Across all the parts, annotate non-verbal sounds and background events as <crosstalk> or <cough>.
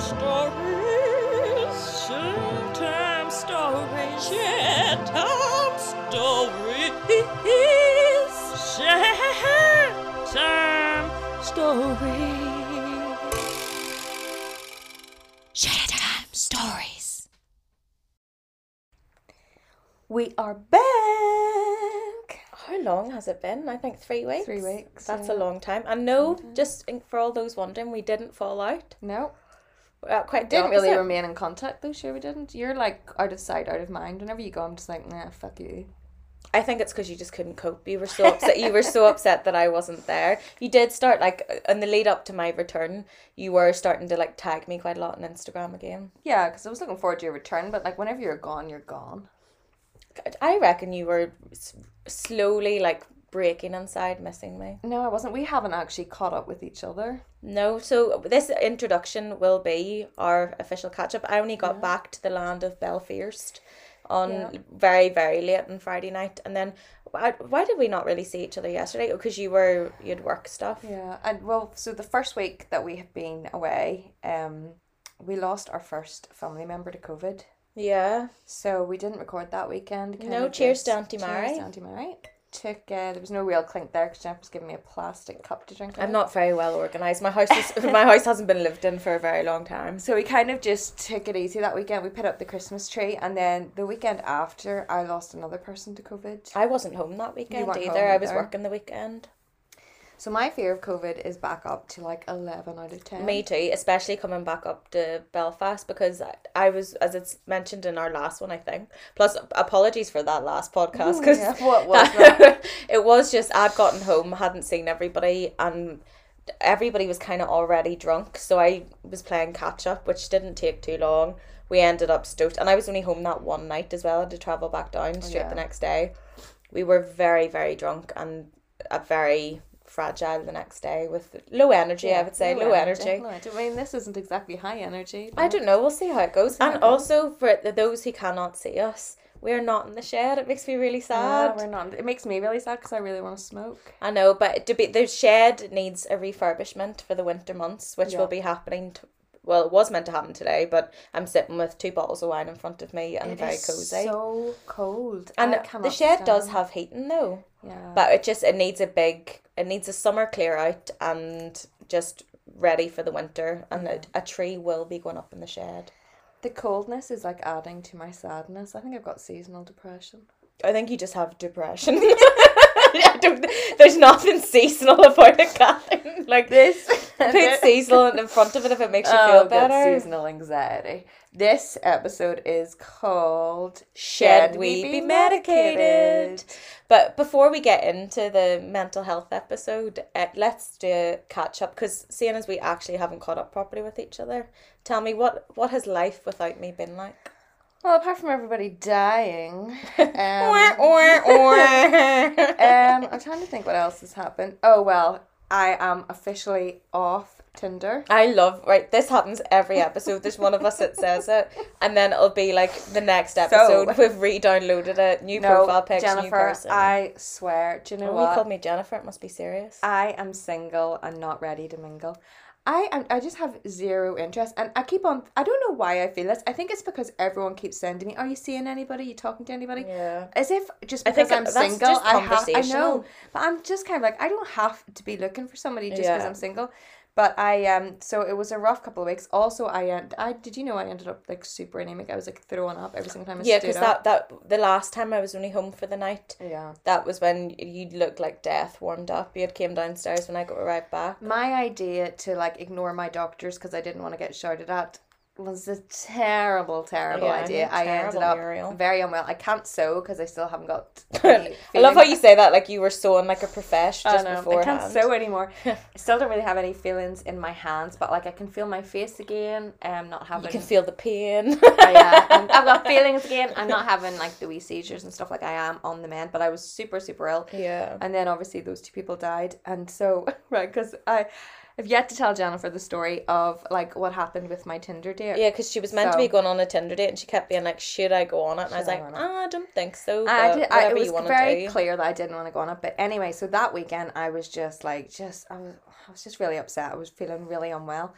stories, Showtime stories, Showtime stories, Showtime stories. Showtime stories. We are back. How long has it been? I think three weeks. Three weeks, That's yeah. a long time. And no, just for all those wondering, we didn't fall out. No, Uh, quite the didn't really remain in contact though. Sure, we didn't. You're like out of sight, out of mind. Whenever you go, I'm just like, nah, fuck you. I think it's because you just couldn't cope. You were so upset. you were so upset that I wasn't there. You did start like in the lead up to my return. You were starting to like tag me quite a lot on Instagram again. Yeah, because I was looking forward to your return, but like whenever you're gone, you're gone. I reckon you were slowly like breaking inside, missing me. No, I wasn't. We haven't actually caught up with each other. No, so this introduction will be our official catch up. I only got back to the land of Belfast on Yeah. very very late on Friday night, and then why, why did we not really see each other yesterday? Because you were you'd work stuff. Yeah, and well, so the first week that we have been away, um, we lost our first family member to COVID. Yeah. So we didn't record that weekend. No, cheers just- to Auntie cheers to Auntie Mary. Took uh, there was no real clink there because Jeff was giving me a plastic cup to drink. out I'm not very well organized. My house is my house hasn't been lived in for a very long time. So we kind of just took it easy that weekend. We put up the Christmas tree, and then the weekend after, I lost another person to COVID. I wasn't home that weekend weren't either. I was working the weekend. So my fear of COVID is back up to like eleven out of ten. Me too, especially coming back up to Belfast because I, I was, as it's mentioned in our last one, I think. Plus, apologies for that last podcast because yeah, what <laughs> was that? <laughs> it was just I'd gotten home, hadn't seen everybody, and everybody was kind of already drunk. So I was playing catch up, which didn't take too long. We ended up stoked, and I was only home that one night as well. I had to travel back down oh, straight Yeah. the next day. We were very, very drunk and a very fragile the next day with low energy. I would say low, energy. low energy. I mean, this isn't exactly high energy. I don't know. We'll see how it goes. And it goes. also for those who cannot see us, we are not in the shed. It makes me really sad. Yeah, we're not. It makes me really sad because I really want to smoke. I know, but to be the shed needs a refurbishment for the winter months, which Yeah. will be happening. T- well, it was meant to happen today, but I'm sitting with two bottles of wine in front of me and It very cozy. So cold. and the shed does have heating though, Yeah. but it just it needs a big. It needs a summer clear out and just ready for the winter. And a, a tree will be going up in the shed. the coldness is like adding to my sadness. I think I've got seasonal depression. I think you just have depression. <laughs> <laughs> There's nothing seasonal about it, Catherine. Like This put <laughs> seasonal in front of it if it makes you Oh, feel better. seasonal anxiety. This episode is called Should we be medicated? But before we get into the mental health episode, uh, let's do a catch up because seeing as we actually haven't caught up properly with each other, tell me what what has life without me been like? Well, apart from everybody dying, <laughs> um, um, I'm trying to think what else has happened. Oh well, I am officially off Tinder. I love right. This happens every episode. There's one of us that says it, and then it'll be like the next episode we've re-downloaded it, new No, profile pics, new person. I swear. Do you know oh, what? you called me Jennifer. It must be serious. I am single and not ready to mingle. I am, I just have zero interest, and I keep on. I don't know why I feel this. I think it's because everyone keeps sending me, "Are you seeing anybody? Are you talking to anybody?" yeah. As if just I because I'm that's single, I have. I know, but I'm just kind of like I don't have to be looking for somebody just because Yeah. I'm single. But I um, so it was a rough couple of weeks. Also, I uh, I did you know I ended up like super anemic. I was like throwing up every single time I Yeah, stood because up. that, that the last time I was only home for the night, Yeah. that was when you looked like death warmed up. You had came downstairs when I got arrived back. My idea to like ignore my doctors because I didn't want to get shouted at was a terrible, terrible Yeah, idea. I ended up Muriel. very unwell. I can't sew because I still haven't got. <laughs> I love how you say that like you were sewing like a professional I just know. I can't sew anymore. <laughs> I still don't really have any feelings in my hands, but like I can feel my face again. Um, not having. You can feel the pain. <laughs> Oh, yeah, and I've got feelings again. I'm not having like the wee seizures and stuff like I am on the mend, but I was super super ill. yeah. And then obviously those two people died, and so right because I have yet to tell Jennifer the story of like what happened with my Tinder date. Yeah, because she was meant to be going on a Tinder date, and she kept being like, "Should I go on it?" And I was I like, on "Ah, "I don't think so." But I did. I, it was very clear that I didn't want to go on it. But anyway, so that weekend I was just like, just I was, I was just really upset. I was feeling really unwell,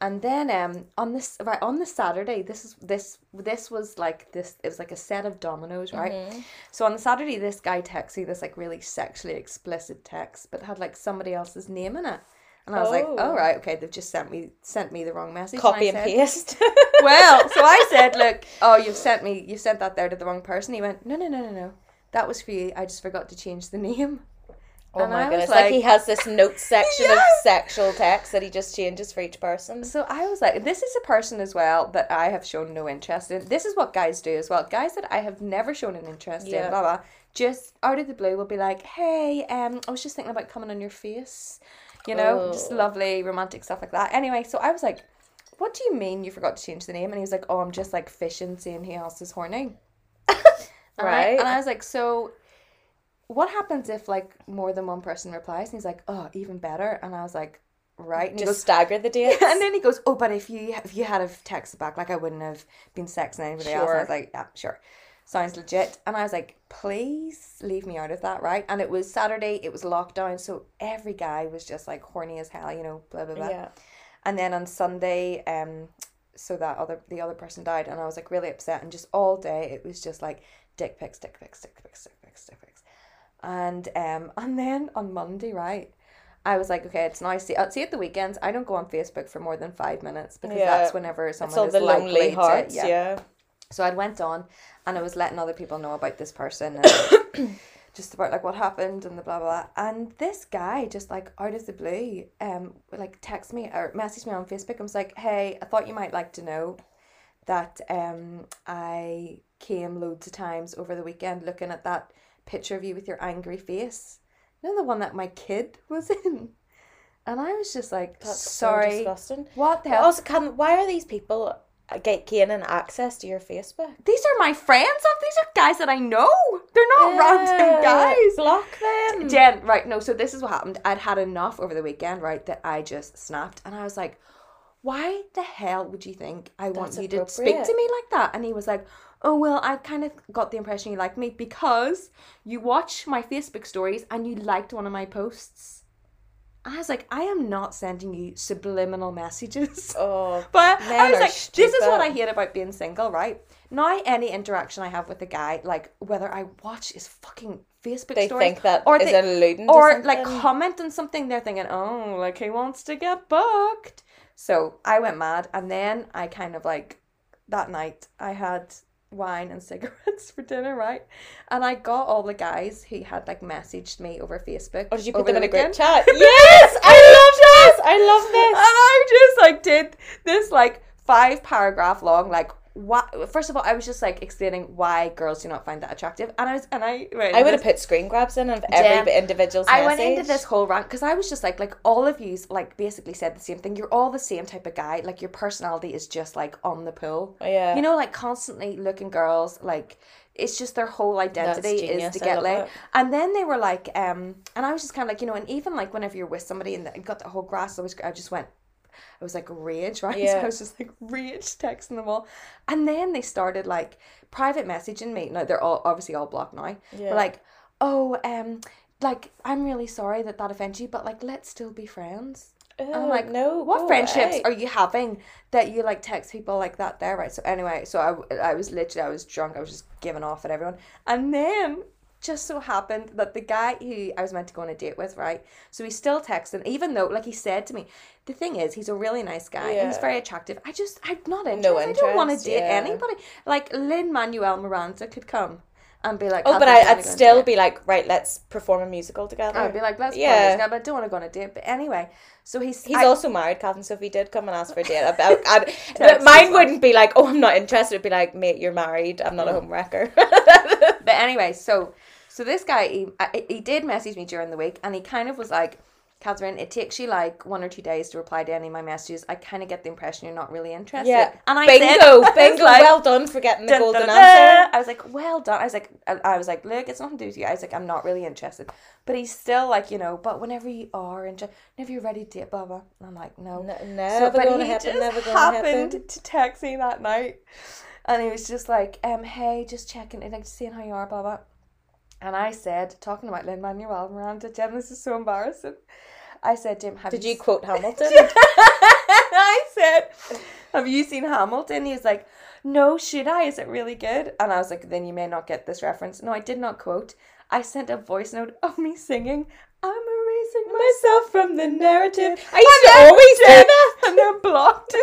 And then um on this right on the Saturday, this is this this was like this it was like a set of dominoes, right? Mm-hmm. So on the Saturday this guy texted me this like really sexually explicit text, but had like somebody else's name in it. And I was like, Oh. oh right, okay, they've just sent me sent me the wrong message. Copy I and said, paste. <laughs> well, so I said, look, oh, you've sent me, you sent that there to the wrong person. He went, no, no, no, no, no, that was for you. I just forgot to change the name. oh And my goodness! Like, he has this note section of sexual text that he just changes for each person. So I was like, this is a person as well that I have shown no interest in. This is what guys do as well. Guys that I have never shown an interest Yeah. in, blah blah. Just out of the blue will be like, hey, um, I was just thinking about coming on your face. You know, just Oh. lovely romantic stuff like that. Anyway, so I was like, what do you mean you forgot to change the name? And he was like, oh, I'm just like fishing, seeing who else is horny. <laughs> And I- Right. and I was like, so what happens if like more than one person replies? And he's like, oh, even better. And I was like, right. And Just goes, stagger the <laughs> dates. and then he goes, "Oh, but if you if you had have texted back, like I wouldn't have been sexting anybody else." And I was like, "Yeah, sure, sounds legit." And I was like, "Please leave me out of that, right?" And it was Saturday, it was lockdown, so every guy was just like horny as hell, you know, blah blah blah. yeah. And then on Sunday, um, so that other the other person died, and I was like really upset, and just all day it was just like dick pics, dick pics, dick pics, dick pics, dick pics, and um, <laughs> and then on Monday, right. I was like, okay, it's now see, uh, see at the weekends. I don't go on Facebook for more than five minutes because Yeah. that's whenever someone is the likely lonely to- hearts. yeah. So I went on and I was letting other people know about this person and <coughs> just about like what happened and the blah blah blah. And this guy just like out of the blue, um, like text me or messaged me on Facebook and was like, Hey, I thought you might like to know that um I came loads of times over the weekend looking at that picture of you with your angry face. You know the one that my kid was <laughs> in? And I was just like, That's sorry. so disgusting. what the But hell? Also, can why are these people Uh, get gaining access to your Facebook? These are my friends. Of these are guys that I know. They're not random guys. Block them. Jen, right? No, so this is what happened. I'd had enough over the weekend, right? That I just snapped, and I was like, "Why the hell would you think I want That's you to speak to me like that?" And he was like, "Oh well, I kind of got the impression you like me because you watch my Facebook stories and you liked one of my posts." I was like, "I am not sending you subliminal messages." <laughs> Oh, But I was like, this is what I stupid. hate about being single, right? Now, any interaction I have with a guy, like whether I watch his fucking Facebook they stories think that or is they, alluding or like comment on something, they're thinking, oh, like he wants to get booked. So I went mad, and then I kind of like that night I had wine and <laughs> cigarettes for dinner, right? And I got all the guys who had like messaged me over Facebook. Or did you put them in the a group chat? <laughs> yes, I love this. I love this. And this. I just like did this like five paragraph long like what first of all I was just like explaining why girls do not find that attractive and I was and I I would have put screen grabs in of every Jen, individual's I went into this whole rant because I was just like like all of yous like basically said the same thing. You're all the same type of guy. Like your personality is just like on the pull Oh, yeah. you know like constantly looking girls like it's just their whole identity is to get laid. it. and then they were like um and I was just kind of like you know and even like whenever you're with somebody and got the whole grass I was I just went I was like rage, <laughs> right? So Yeah. I was just like rage texting them all. And then they started like private messaging me. Now they're all obviously all blocked now. Yeah. But like, oh, um, like I'm really sorry that that offends you, but like let's still be friends. And I'm Oh, like, no. What friendships are you having that you like text people like that there, right? So anyway, so I, I was literally I was drunk. I was just giving off at everyone, and then just so happened that the guy who I was meant to go on a date with, right? So he's still texting, even though like he said to me, the thing is he's a really nice guy. and He's very attractive. I just I'm not interested. No interest, I don't want to date yeah. anybody. Like Lin Manuel Miranda could come and be like, Oh, but "Catherine, do you I, wanna I'd go on a still be like, right, let's perform a musical together. I'd be like, let's Yeah. yeah. But I don't want to go on a date. But anyway, so he's He's I- also married, Catherine. So if he did come and ask for a date, about, <laughs> but mine wouldn't be like, oh, I'm not interested. It'd be like, mate, you're married. I'm Mm. not a home wrecker. But anyway, so so this guy he he did message me during the week, and he kind of was like, Catherine, it takes you like one or two days to reply to any of my messages. I kind of get the impression you're not really interested. yeah. and I bingo, said, <laughs> I bingo. like, well done for getting the dun, golden dun, dun. answer. I was like, well done. I was like, I, I was like, look, it's nothing to do with you. I was like, I'm not really interested. But he's still like, you know, but whenever you are and whenever you're ready to date, blah blah. And I'm like, no, N- never but gonna he happen. just Never gonna happened happen. to text me that night, and he was just like, um, hey, just checking, like, seeing how you are, blah blah. And I said, talking about Lin Manuel Miranda, Jen, this is so embarrassing. I said to him, "Have Did you you quote <laughs> Hamilton? <laughs> I said, "Have you seen Hamilton?" He was like, "No, should I? Is it really good?" And I was like, "Then you may not get this reference." No, I did not quote. I sent a voice note of me singing, "I'm erasing myself," Myself from the narrative. I used to always do that. and they're blocked.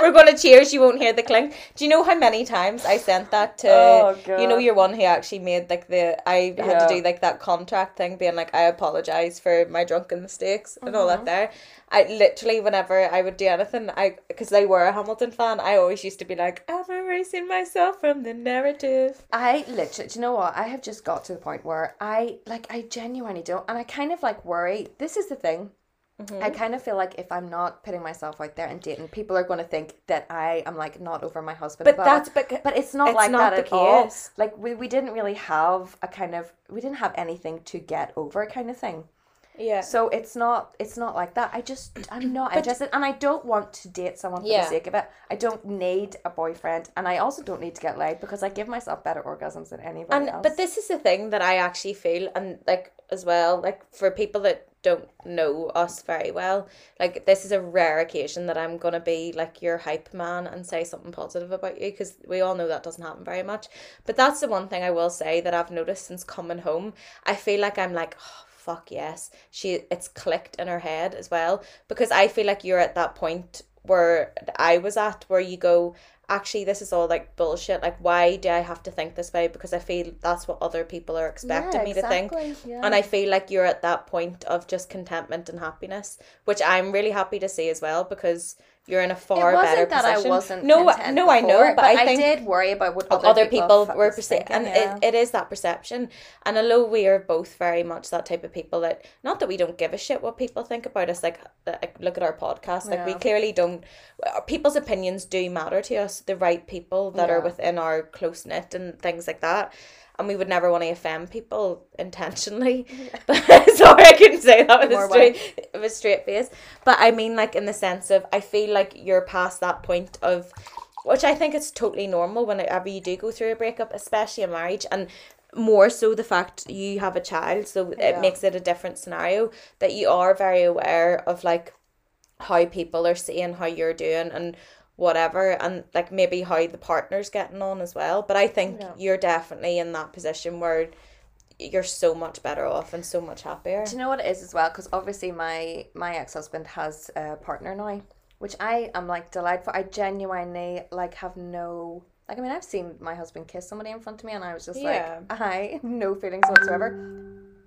We're gonna cheers. You won't hear the clink. Do you know how many times I sent that to? Oh, You know, your one who actually made like the. I had Yeah. to do like that contract thing, being like, I apologize for my drunken mistakes and all Mm-hmm. that. There, I literally whenever I would do anything, I because they were a Hamilton fan, I always used to be like, I'm erasing myself from the narrative. I literally, do you know what? I have just got to the point where I like, I genuinely don't, and I kind of like worry. This is the thing. Mm-hmm. I kind of feel like if I'm not putting myself out there and dating, people are going to think that I am like not over my husband. But blah. that's but but it's not it's like not that the at all. Like we, we didn't really have a kind of we didn't have anything to get over kind of thing. yeah. So it's not it's not like that. I just I'm not interested and I don't want to date someone for Yeah. the sake of it. I don't need a boyfriend and I also don't need to get laid because I give myself better orgasms than anybody and else. but this is the thing that I actually feel and like as well like for people that don't know us very well. Like this is a rare occasion that I'm gonna be like your hype man and say something positive about you because we all know that doesn't happen very much. But that's the one thing I will say that I've noticed since coming home. I feel like I'm like oh, fuck yes. She it's clicked in her head as well because I feel like you're at that point where I was at where you go actually this is all like bullshit. Like why do I have to think this way? Because I feel that's what other people are expecting Yeah, me to think. yeah. and I feel like you're at that point of just contentment and happiness which I'm really happy to see as well because you're in a far it wasn't better that position I wasn't no no I know before, but, I think did worry about what other, other, people, f- were perceiving, and yeah. it, it is that perception. And although we are both very much that type of people that, not that we don't give a shit what people think about us, like, like look at our podcast, like we clearly don't. People's opinions do matter to us. The right people that are within our close knit and things like that. And we would never want to offend people intentionally. <laughs> <laughs> But <laughs> sorry, I couldn't say that with a straight with a straight face. But I mean, like in the sense of, I feel like you're past that point of which I think is totally normal whenever you do go through a breakup, especially a marriage, and more so the fact you have a child, so it Yeah. makes it a different scenario that you are very aware of like how people are seeing how you're doing and whatever and like maybe how the partner's getting on as well but i think Yeah. you're definitely in that position where you're so much better off and so much happier Do you know what it is as well? Because obviously my my ex husband has a partner now, which I am like delighted for. I genuinely like have no like. I mean, I've seen my husband kiss somebody in front of me, and I was just Yeah. like, <laughs> I no feelings whatsoever.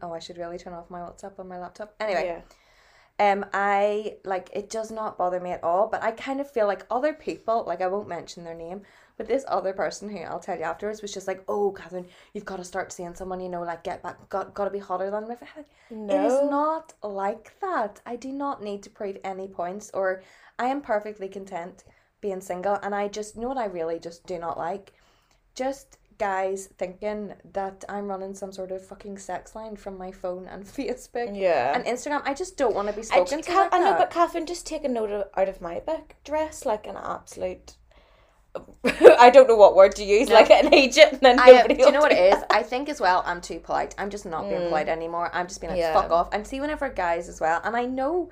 Oh, I should really turn off my WhatsApp on my laptop. Anyway, yeah um, I like it does not bother me at all. But I kind of feel like other people, like I won't mention their name, but this other person who I'll tell you afterwards was just like, "Oh, Catherine, you've got to start seeing someone you know, like get back, got got to be hotter than me." It is No. It is not like that. I do not need to prove any points, or I am perfectly content being single. And I just you know what I really just do not like, just guys thinking that I'm running some sort of fucking sex line from my phone and <laughs> Facebook yeah and Instagram. I just don't want to be spoken j- to. Like I know, that. but Catherine, just take a note of, out of my book. Dress like an absolute. <laughs> I don't know what word to use, like an agent, and then I, uh, nobody do you know what it is? I think as well, I'm too polite. I'm just not being mm. polite anymore. I'm just being like, Yeah. fuck off. And see, whenever guys as well, and I know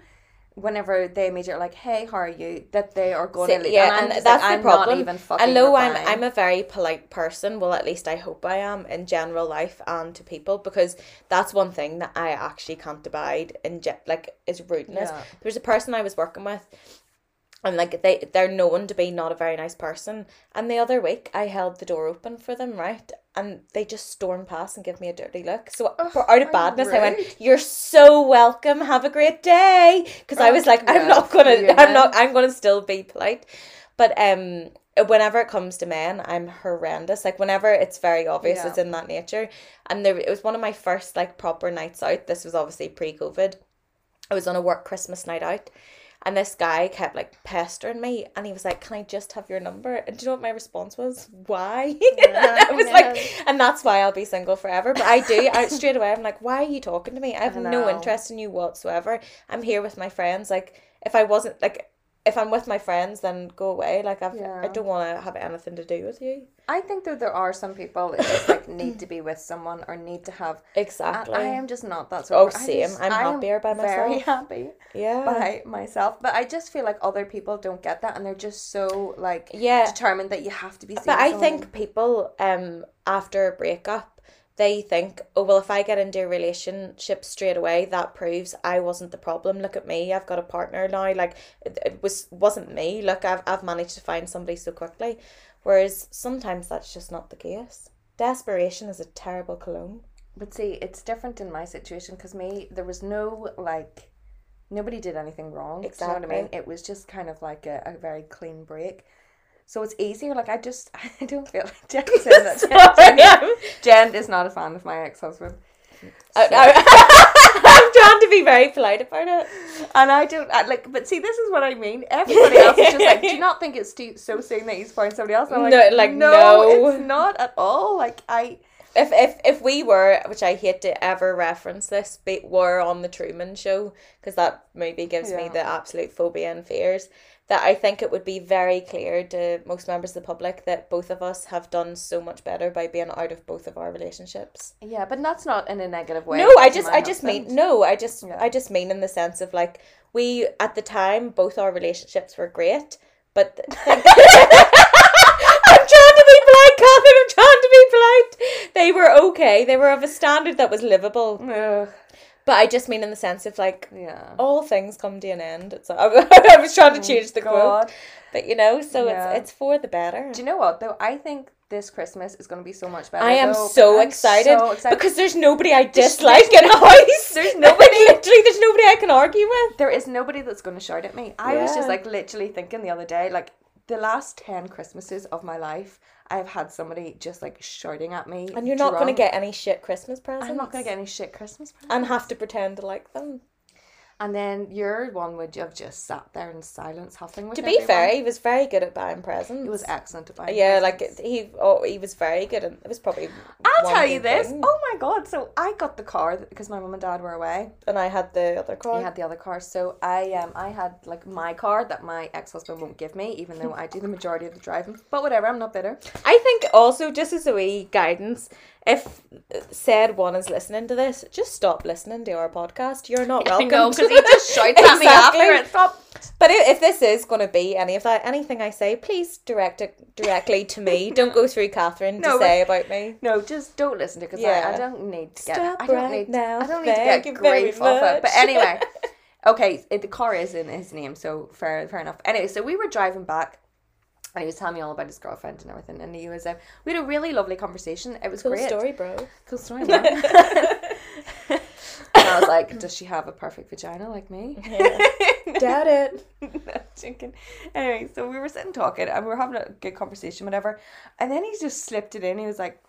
whenever they immediately are like, hey, how are you? That they are going So- to leave. yeah, and, and that's like, the problem. not even fucking And though I'm. I'm a very polite person, well, at least I hope I am in general life and to people because that's one thing that I actually can't abide in ge- like is rudeness. Yeah. There was a person I was working with. And like they they're known to be not a very nice person. And the other week I held the door open for them, right? And they just storm past and give me a dirty look. So for out of badness, I went, "You're so welcome. Have a great day." Because I was like, "I'm not gonna. I'm not. I'm gonna still be polite." But um, whenever it comes to men, I'm horrendous. Like whenever it's very obvious Yeah. it's in that nature. And there, it was one of my first like proper nights out. This was obviously pre-COVID. I was on a work Christmas night out. And this guy kept like pestering me, and he was like, "Can I just have your number?" And do you know what my response was? Why? <laughs> I was like, and that's why I'll be single forever. But I do. I straight away, I'm like, "Why are you talking to me? I have I no interest in you whatsoever. I'm here with my friends. Like, if I wasn't like, if I'm with my friends, then go away. Like I've, I don't want to have anything to do with you. I think that there are some people that just like need to be with someone or need to have. Exactly. <coughs> And I am just not that sort. Oh, of- I same. just- I'm I happier by Very myself. <laughs> happy yeah. by myself, but I just feel like other people don't get that, and they're just so like Yeah. determined that you have to be. But I think people, um, after a breakup, they think, oh well, if I get into a relationship straight away, that proves I wasn't the problem. Look at me, I've got a partner now. Like it, it was wasn't me. Look, I've I've managed to find somebody so quickly. Whereas sometimes that's just not the case. Desperation is a terrible cologne. But see, it's different in my situation because me, there was no like, nobody did anything wrong. Do you know what I mean? It was just kind of like a, a very clean break. So it's easier. Like I just, <laughs> I don't feel like Jen <laughs> said that. Jen, Jen, Jen is not a fan of my ex husband. Oh, <laughs> I, am trying to be very polite about it. And I don't I, like, but see, this is what I mean. Everybody else is just like, do you not think it's too, so soon that he's found somebody else? And I'm No, like, no. it's not at all. Like I, if if if we were, which I hate to ever reference this, but were on the Truman Show because that movie gives me the absolute phobia and fears. That I think it would be very clear to most members of the public that both of us have done so much better by being out of both of our relationships. yeah, but that's not in a negative way. No, I just I just mean no, I just Yeah. I just mean in the sense of like we at the time both our relationships were great, but <laughs> I'm trying to be polite, Catherine. I'm trying to be polite. They were okay. They were of a standard that was livable. Ugh, But I just mean in the sense of like yeah. all things come to an end. It's <laughs> I was trying to oh change the quote, but you know, so Yeah. it's it's for the better. Do you know what though? I think this Christmas is going to be so much better. I am though, so excited, so excited. because there's nobody I There's- dislike in the house. <laughs> there's <laughs> nobody. literally, there's nobody I can argue with. there is nobody that's going to shout at me. I was just like literally thinking the other day, like the last 10 Christmases of my life, I've had somebody just like shouting at me. And you're not going to drunk. get any shit Christmas presents. I'm not going to get any shit Christmas presents. and have to pretend to like them. And then your one would have just sat there in silence, huffing with To be everyone. fair, he was very good at buying presents. he was excellent at buying yeah, like presents. it, he oh he was very good, and it was probably. I'll tell you this. thing. Oh my god! So I got the car because my mum and dad were away. and I had the other car. He had the other car, so I um I had like my car that my ex husband won't give me, even though I do the majority of the driving. But whatever, I'm not bitter. I think also just as a wee guidance, if said one is listening to this, just stop listening to our podcast. You're not <laughs> welcome. no, because he just shouts at me <laughs> after it. Stop. But if this is going to be any of that, anything I say, please direct it directly to me. <laughs> Don't go through Catherine No, to say about me. No, just don't listen to it because Yeah. I, I don't need to get Stop I don't right need now. I don't need to get grief off it. But anyway, okay, it, the car is in his name, so fair fair enough. Anyway, so we were driving back. And he was telling me all about his girlfriend and everything, and he was um, we had a really lovely conversation. It was Cool great. story, bro. Cool story, man. <laughs> and I was like, does she have a perfect vagina like me? Doubt it. <laughs> no, joking. Anyway, so we were sitting talking and we were having a good conversation, whatever. And then he just slipped it in. He was like,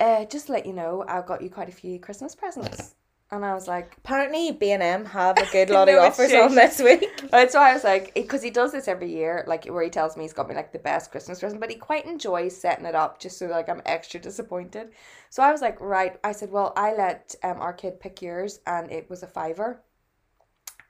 uh, just to let you know, I've got you quite a few Christmas presents. And I was like, Apparently, B and M have a good <laughs> lot of No, offers on this week. <laughs> and so I was like, because he does this every year, like where he tells me he's got me like the best Christmas present, but he quite enjoys setting it up just so like I'm extra disappointed. So I was like, right. I said, well, I let um, our kid pick yours, and it was a fiver.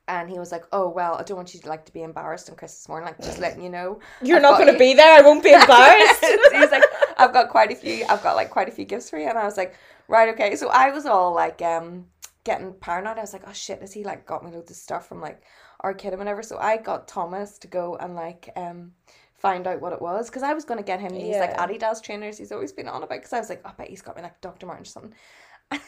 And he was like, "Oh well, I don't want you to like to be embarrassed on Christmas morning. Like, just letting you know, You're I've not going to be there. I won't be <laughs> embarrassed. He's like, I've got quite a few. I've got like quite a few gifts for you, and I was like, right, okay. So I was all like, um, getting paranoid. I was like, oh shit, has he like got me loads of stuff from like our kid and whatever? So I got Thomas to go and like um find out what it was because I was gonna get him these like Yeah. Adidas trainers. He's always been on about because I was like, I bet he's got me like Dr. Martin or something. <laughs>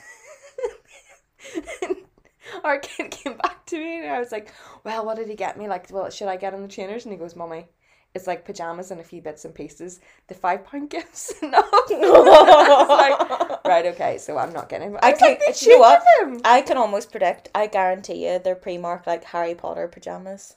our kid came back to me and I was like, Well, what did he get me? Like, well, should I get him the trainers? And he goes, Mummy, it's like pajamas and a few bits and pieces. The five pound gifts. <laughs> no. <laughs> I like, right, okay, so I'm not getting. I like, can. "They you know what? I can almost predict. I guarantee you, they're pre-marked like Harry Potter pajamas.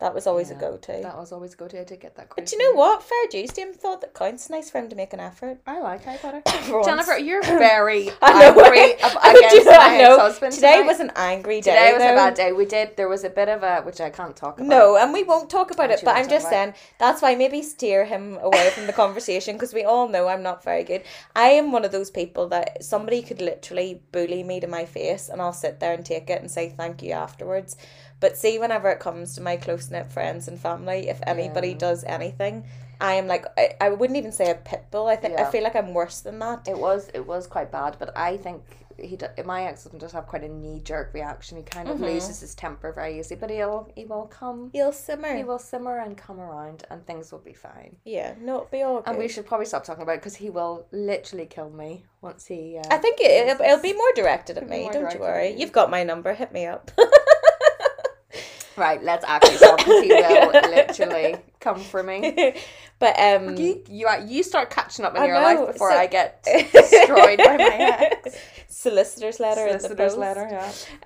That was always a go-to. That was always a go to. I did get that. Quote. But do you know what? Fair dues to him. Thought that counts. Nice for him to make an effort. I like Harry Potter. <coughs> Jennifer, you're <coughs> very I know. angry <laughs> ab- <laughs> I do against know, my I know. ex-husband Today tonight. was an angry day. Today was a bad day. We did. There was a bit of a which I can't talk about. No, and we won't talk about it. But I'm just saying that's why maybe steer him away from the conversation because we all know I'm not very good. I am one of those people that somebody could literally bully me to my face, and I'll sit there and take it and say thank you afterwards. But see, whenever it comes to my close knit friends and family. If anybody Yeah. does anything, I am like I, I wouldn't even say a pit bull. I think I feel like I'm worse than that. It was it was quite bad, but I think he d- my ex husband does have quite a knee jerk reaction. He kind of Mhm. loses his temper very easily, but he'll he will come. You'll simmer. He will simmer and come around, and things will be fine. Yeah, no, it'll be all good. And we should probably stop talking about it because he will literally kill me once he. Uh, I think it, it'll, it'll be more directed at me. Don't you worry. You've got my number. Hit me up. <laughs> right. Let's actually stop because <laughs> he will literally come for me. <laughs> but um, You you you start catching up in I your know, life before so- I get <laughs> destroyed by my ex. Solicitor's letter. in the Solicitor's post. letter.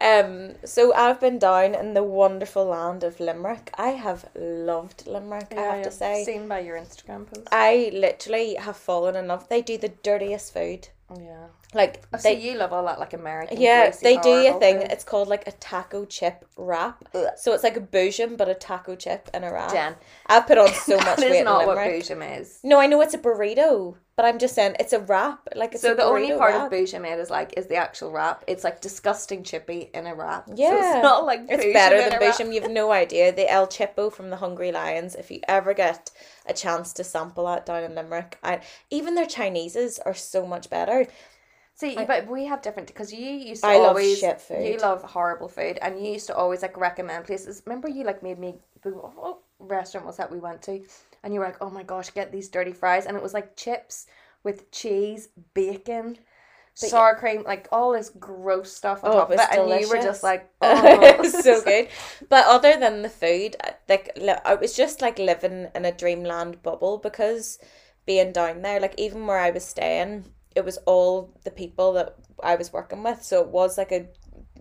Yeah. Um, so I've been down in the wonderful land of Limerick. I have loved Limerick. I have yeah. to say, Seen by your Instagram post. I literally have fallen in love. They do the dirtiest food. yeah. Like Oh, so you love all that like American. yeah, they do a thing. food. It's called like a taco chip wrap. Ugh. So it's like a Boojum, but a taco chip and a wrap. Jen, I've put on so <laughs> much weight in not what Boojum is. No, I know it's a burrito, but I'm just saying it's a wrap. Like it's So a the only part wrap. of Boojum it is like is the actual wrap. It's like disgusting chippy in a wrap. so Yeah. it's not like It's better than a You've no idea. The El Chipo from the Hungry Lions. If you ever get a chance to sample that down in Limerick, I even their Chineses are so much better. See, but we have different because you used to I love always shit food. you love horrible food, and you used to always like recommend places. Remember, you like made me what restaurant was that we went to, and you were like, "Oh my gosh, get these dirty fries," and it was like chips with cheese, bacon. Sour cream, like all this gross stuff on Oh, top of was it, and you were just like, <laughs> oh, it oh, was so oh. good. But other than the food, I- like li- I was just like living in a dreamland bubble because being down there, like even where I was staying, it was all the people that I was working with. So it was like a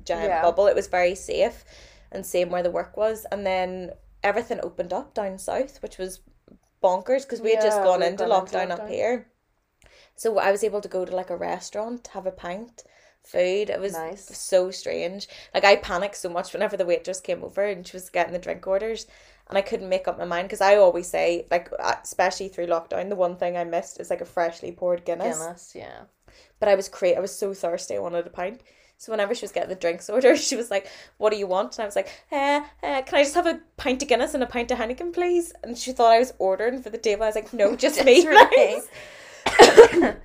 giant Yeah. bubble. It was very safe and same where the work was. And then everything opened up down south, which was bonkers because we had just Yeah, gone into gone into lockdown up here. So I was able to go to like a restaurant, have a pint, food. It was Nice. so strange. Like I panicked so much whenever the waitress came over and she was getting the drink orders, and I couldn't make up my mind because I always say like uh, especially through lockdown, the one thing I missed is like a freshly poured Guinness. Guinness, yeah. But I was cra- I was so thirsty. I wanted a pint. So whenever she was getting the drinks order, <laughs> she was like, "What do you want?" And I was like, eh, eh, "Can I just have a pint of Guinness and a pint of Heineken, please?" And she thought I was ordering for the table. I was like, "No, <laughs> just me, Just me. please."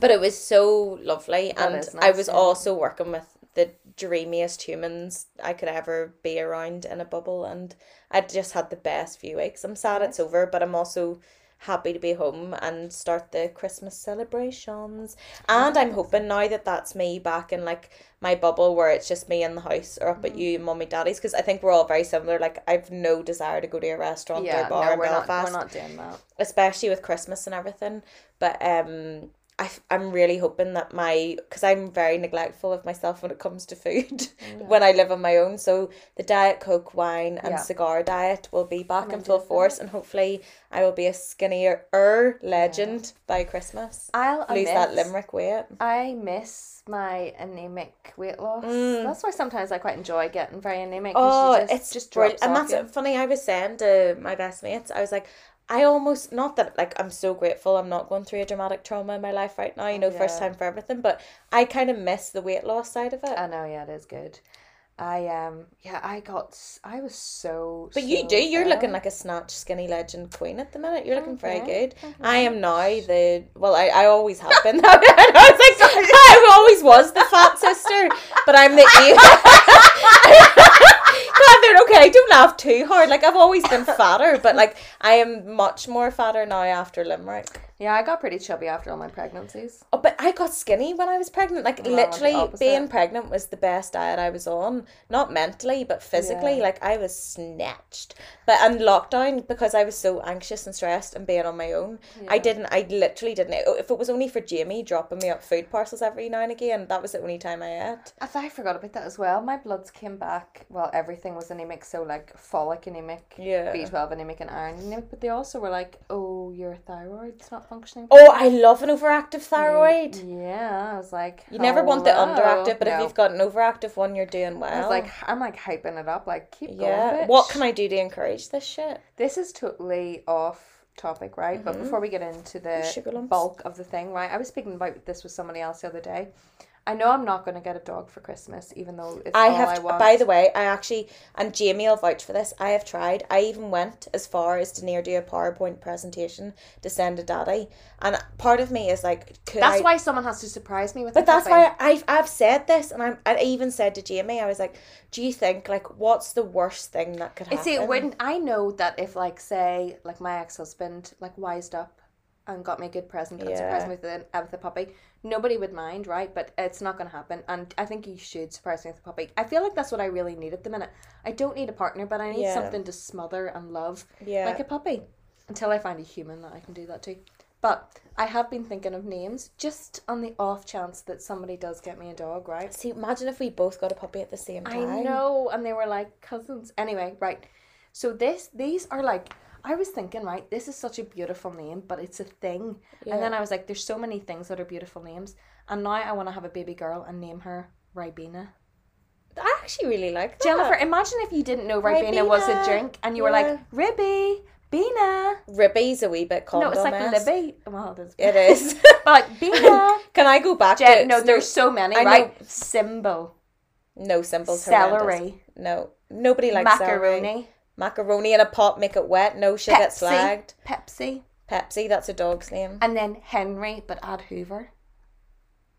but it was so lovely, That and is I was yeah. also working with the dreamiest humans I could ever be around in a bubble, and I just had the best few weeks. I'm sad it's over, but I'm also happy to be home and start the Christmas celebrations. And I'm hoping now that that's me back in like my bubble where it's just me in the house or up at you and mummy daddy's because I think we're all very similar. Like I've no desire to go to a restaurant Yeah, or bar no, in we're not, Belfast we're not doing that. especially with Christmas and everything. But um, I I'm really hoping that my because I'm very neglectful of myself when it comes to food <laughs> when I live on my own. So the diet coke, wine, and Yeah. cigar diet will be back in into full that. force, and hopefully I will be a skinnier er legend by Christmas. I'll Lose that limerick weight. I miss my anemic weight loss. Mm. That's why sometimes I quite enjoy getting very anemic. Oh, just, it's just drops And that's you. funny. I was saying to my best mates, I was like, I almost not that like I'm so grateful I'm not going through a dramatic trauma in my life right now. You know, first time for everything, but I kind of miss the weight loss side of it. I know, yeah, it is good. I um, yeah, I got, I was so. But you do. You're looking like a snatch skinny legend queen at the minute. You're looking very Okay, good. I am now the well. I, I always have been. <laughs> That I was like I always was the fat sister, but I'm the. <laughs> Catherine, okay, don't laugh too hard. Like I've always been <laughs> fatter, but like I am much more fatter now after Limerick. Yeah, I got pretty chubby after all my pregnancies. Oh, but I got skinny when I was pregnant. Like No, literally, being pregnant was the best diet I was on. Not mentally, but physically. Yeah. Like I was snatched. But and lockdown because I was so anxious and stressed and being on my own. I didn't. I literally didn't. Oh, if it was only for Jamie dropping me up food parcels every now and again, that was the only time I ate. I thought I forgot about that as well. My bloods came back. Well, everything was anemic, so like folic anemic, Yeah. B twelve anemic, and iron anemic. But they also were like, "Oh, your thyroid's not functioning." Oh, I love an overactive thyroid. Yeah, I was like, You never want the underactive, but if you've got an overactive one, you're doing well. I was like, I'm like hyping it up, like keep yeah. going. Bitch. What can I do to encourage this shit? This is totally off topic, right? But before we get into the Mm-hmm. Bulk of the thing, right? I was speaking about this with somebody else the other day, I know I'm not going to get a dog for Christmas, even though it's I all have. I want. by the way, I actually and Jamie will vouch for this. I have tried. I even went as far as to near do a PowerPoint presentation to send to Daddy, and part of me is like, could that's I- why someone has to surprise me with. But that's why I've I've said this, and I'm I even said to Jamie, I was like, do you think like what's the worst thing that could happen? See, it wouldn't. I know that if, like, say, like my ex husband, like, wised up and got me a good present and surprised me with a, uh, with a puppy, nobody would mind, right? But it's not going to happen. And I think you should surprise me with a puppy. I feel like that's what I really need at the minute. I don't need a partner, but I need Yeah. something to smother and love, Yeah. like a puppy, until I find a human that I can do that to. But I have been thinking of names just on the off chance that somebody does get me a dog, right? See, imagine if we both got a puppy at the same time. I know, and they were like cousins. Anyway, right. So this, these are like, I was thinking, right, this is such a beautiful name, but it's a thing. And then I was like, there's so many things that are beautiful names, and now I want to have a baby girl and name her Ribena. I actually really like that. Jennifer, imagine if you didn't know Ribena, was a drink, and you were like Ribby, Bina. Ribby's a wee bit called. No, it's like. Libby. Well, it is. It is. <laughs> but like <laughs> Bina. Can I go back Jen, to no, there's so many, I know- right? Symbol, no symbols? horrendous. celery, No, nobody likes celery. Macaroni, in a pot, make it wet. No, she'll get Pepsi, slagged. Pepsi. Pepsi, that's a dog's name. And then Henry, but add Hoover.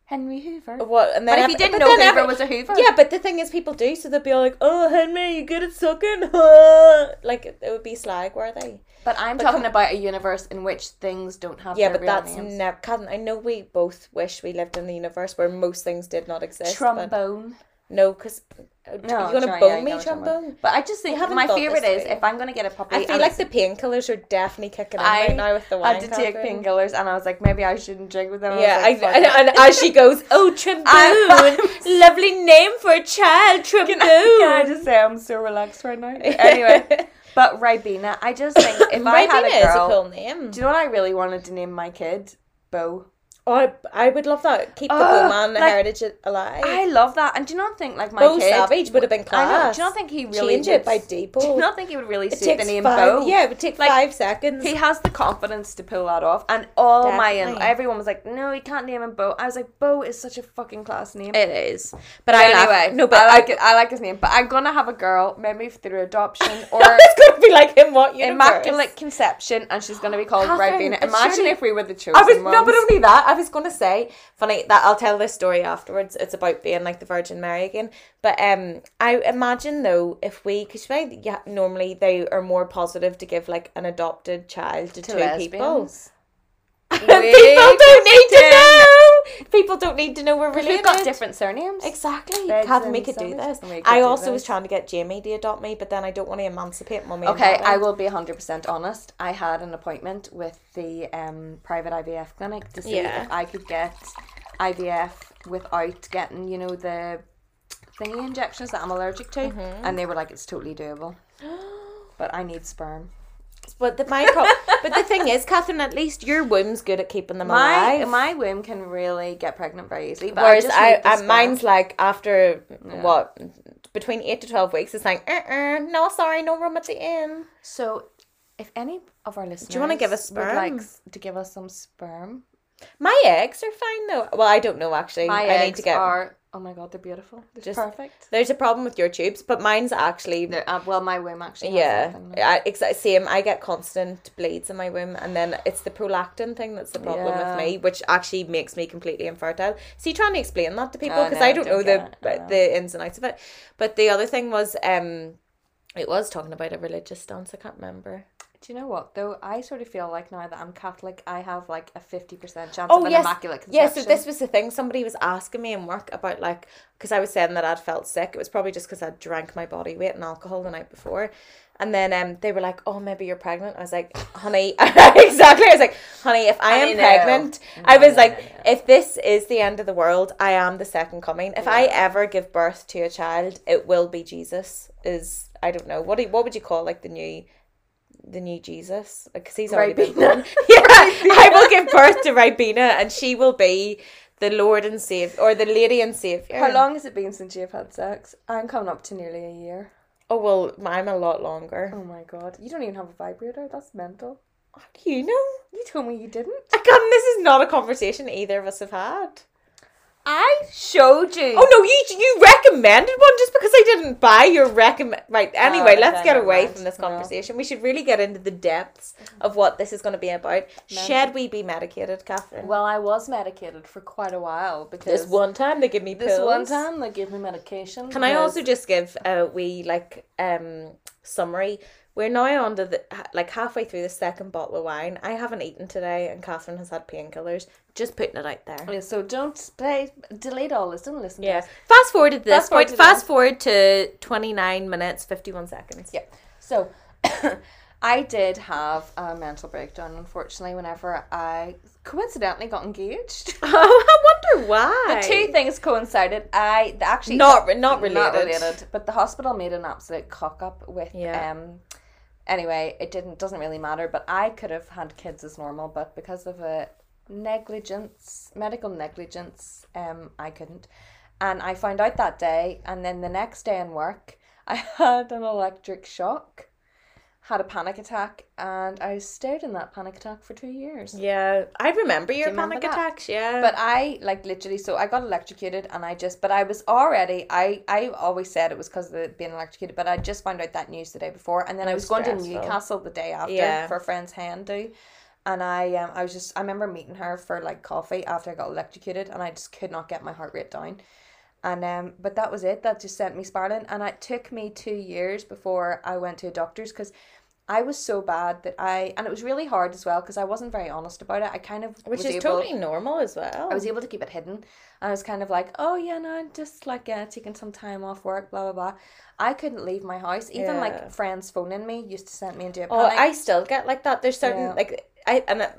Henry Hoover. What? And then But if you didn't but know then Hoover every- was a Hoover. Yeah, but the thing is, people do, so they'll be all like, "Oh, Henry, you good at sucking?" <laughs> like it would be slag worthy. But I'm But talking come- about a universe in which things don't have to Yeah, their but real that's names. never. Cousin, I know we both wish we lived in the universe where most things did not exist. but Trombone. No, because uh, No, you want to sorry, bone me trombone. But I just think my favorite is if I'm gonna get a puppy. I feel like the painkillers are definitely kicking in I right now with the wine. I had to take painkillers, and I was like, maybe I shouldn't drink with them. Yeah, I I, like, and, and as she goes, <laughs> oh trombone, lovely name for a child, trombone. Can I, can I just say I'm so relaxed right now? <laughs> Anyway, but Ribena, I just think if <coughs> I had a is a girl, cool name. do you know what I really wanted to name my kid? Bo. Oh, I, I would love that. Keep the Oh, woman like, heritage alive. I love that, and do you not think like my Bo kid? Savage would have been class. Do you not think he really Change it by deed poll? Do you not think he would really it suit the name five. Bo? Yeah, it would take Like, five seconds. He has the confidence to pull that off, and all my everyone was like, "No, he can't name him Bo." I was like, "Bo is such a fucking class name." it is, but But I laugh- anyway, No, but I like it. I like his name, but I'm gonna have a girl, maybe through adoption <laughs> or it's gonna be like him. What universe? immaculate conception, and she's gonna be called Catherine, Ribena. Imagine surely- if we were the chosen I was ones. no, but only that. I was gonna say funny that I'll tell this story afterwards. It's about being like the Virgin Mary again. But um, I imagine though if we, because yeah, normally they are more positive to give like an adopted child to, To two people. lesbians. <laughs> people don't need to know. People don't need to know we're related. we've got different surnames. Exactly. Beds we could do this. could I do also was trying to get Jamie to adopt me, but then I don't want to emancipate mummy. Okay, I will be 100% honest. I had an appointment with the um, private IVF clinic to see Yeah. if I could get IVF without getting, you know, the thingy injections that I'm allergic to. Mm-hmm. And they were like, it's totally doable. <gasps> But I need sperm. But the my pro- but the thing is, Catherine, at least your womb's good at keeping them My alive. my womb can really get pregnant very easily. But Whereas I, I, I mine's like after what between eight to twelve weeks, it's like uh uh no sorry no room at the inn. So, if any of our listeners do you wanna give us would like to give us some sperm, My eggs are fine though. Well, I don't know actually. my I eggs need to get. are oh my god, they're beautiful. They're Just- perfect. There's a problem with your tubes, but mine's actually. Uh, well, my womb actually. Yeah, something now. I, exa- same. I get constant bleeds in my womb, and then it's the prolactin thing that's the problem Yeah. with me, which actually makes me completely infertile. See, trying to explain that to people Oh, because no, I don't don't know the know. the ins and outs of it. But the other thing was, um, it was talking about a religious stance. I can't remember. Do you know what though? I sort of feel like now that I'm Catholic, I have like a fifty percent chance Oh of an yes, immaculate yeah. So this was the thing. Somebody was asking me in work about like because I was saying that I'd felt sick. It was probably just because I'd drank my body weight in alcohol the night before. And then um, they were like, "Oh, maybe you're pregnant." I was like, <laughs> "Honey, <laughs> exactly." I was like, "Honey, if I Honey, am no. pregnant, I was no, like, no, no. if this is the end of the world, I am the second coming. If I ever give birth to a child, it will be Jesus. Is I don't know what do you, what would you call like the new." The new Jesus, because he's already been born. <laughs> <laughs> Yeah, I will give birth to Ribena, and she will be the Lord and Savior, or the Lady and Savior. How long has it been since you've had sex? I'm coming up to nearly a year. Oh well, I'm a lot longer. Oh my god, you don't even have a vibrator. That's mental. How do you know? You told me you didn't. I can't. This is not a conversation either of us have had. I showed you. Oh no, you you recommended one just because I didn't buy your recommend. Right. Anyway, Oh, let's get away mind. from this No. conversation. We should really get into the depths of what this is going to be about. Should we be medicated, Catherine? Well, I was medicated for quite a while because this one time they give me pills. this one time they gave me medication. Can I also just give a wee like um summary? We're now on to the like halfway through the second bottle of wine. I haven't eaten today, and Catherine has had painkillers. Just putting it out there. Yeah, so don't play, delete all this. Don't listen. Yeah. To this. Fast forward to this Fast forward point. to Fast this. forward to twenty nine minutes fifty one seconds. Yeah. So <coughs> I did have a mental breakdown, unfortunately, whenever I coincidentally got engaged. <laughs> Oh, I wonder why. The two things coincided. I actually Not not not related. related, but the hospital made an absolute cock up with Yeah. um. Anyway, it didn't doesn't really matter. But I could have had kids as normal, but because of a negligence, medical negligence, um, I couldn't. And I found out that day, and then the next day in work, <laughs> I had an electric shock, had a panic attack, and I stayed in that panic attack for two years. Yeah, I remember your you panic attacks. Yeah, But I like literally, so I got electrocuted, and I just, but I was already, I, I always said it was because of the, being electrocuted, but I just found out that news the day before, and then I was was going to. Newcastle the day after Yeah. for a friend's hand do, and I, um, I was just, I remember meeting her for like coffee after I got electrocuted, and I just could not get my heart rate down, and um, but that was it. That just sent me spiraling, and it took me two years before I went to a doctor's because. I was so bad that I, and it was really hard as well because I wasn't very honest about it. I kind of which is able- totally normal as well. I was able to keep it hidden. I was kind of like, oh yeah, no, I'm just like uh, taking some time off work, blah blah blah. I couldn't leave my house. Even Yeah. like friends phoning me used to send me into a Oh. I still get like that. There's certain Yeah. like I and uh,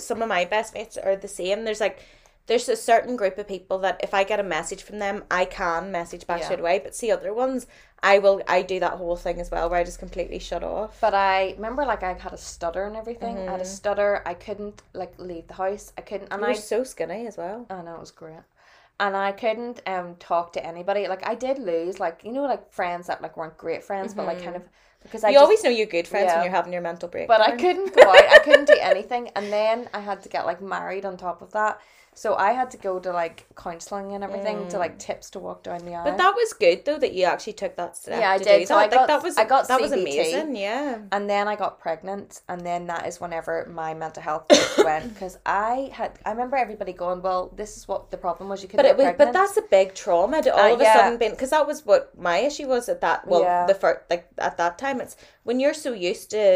some of my best mates are the same. There's like there's a certain group of people that if I get a message from them, I can message back Yeah. straight away. But see other ones, I will. I do that whole thing as well, where I just completely shut off. but I remember like I had a stutter and everything. I Mm-hmm. had a stutter. I couldn't like leave the house. I couldn't, and I was so skinny as well. I know it was great. And I couldn't um talk to anybody. Like I did lose like you know like friends that like weren't great friends, but like kind of because I you just- always know you're good friends Yeah. when you're having your mental break. But I couldn't go out. I couldn't do <laughs> anything. And then I had to get like married on top of that. So I had to go to like counselling and everything to like tips to walk down the aisle. Mm. But that was good though that you actually took that step. Yeah, I did. So that. I Like, got- that was I got that was amazing. Yeah. and then I got pregnant, and then that is whenever my mental health <coughs> went because I had. I remember everybody going, "Well, this is what the problem was. You couldn't But it was, pregnant." but that's a big trauma to all Uh, of a yeah. sudden being because that was what my issue was at that. Well, Yeah. the first like at that time, it's when you're so used to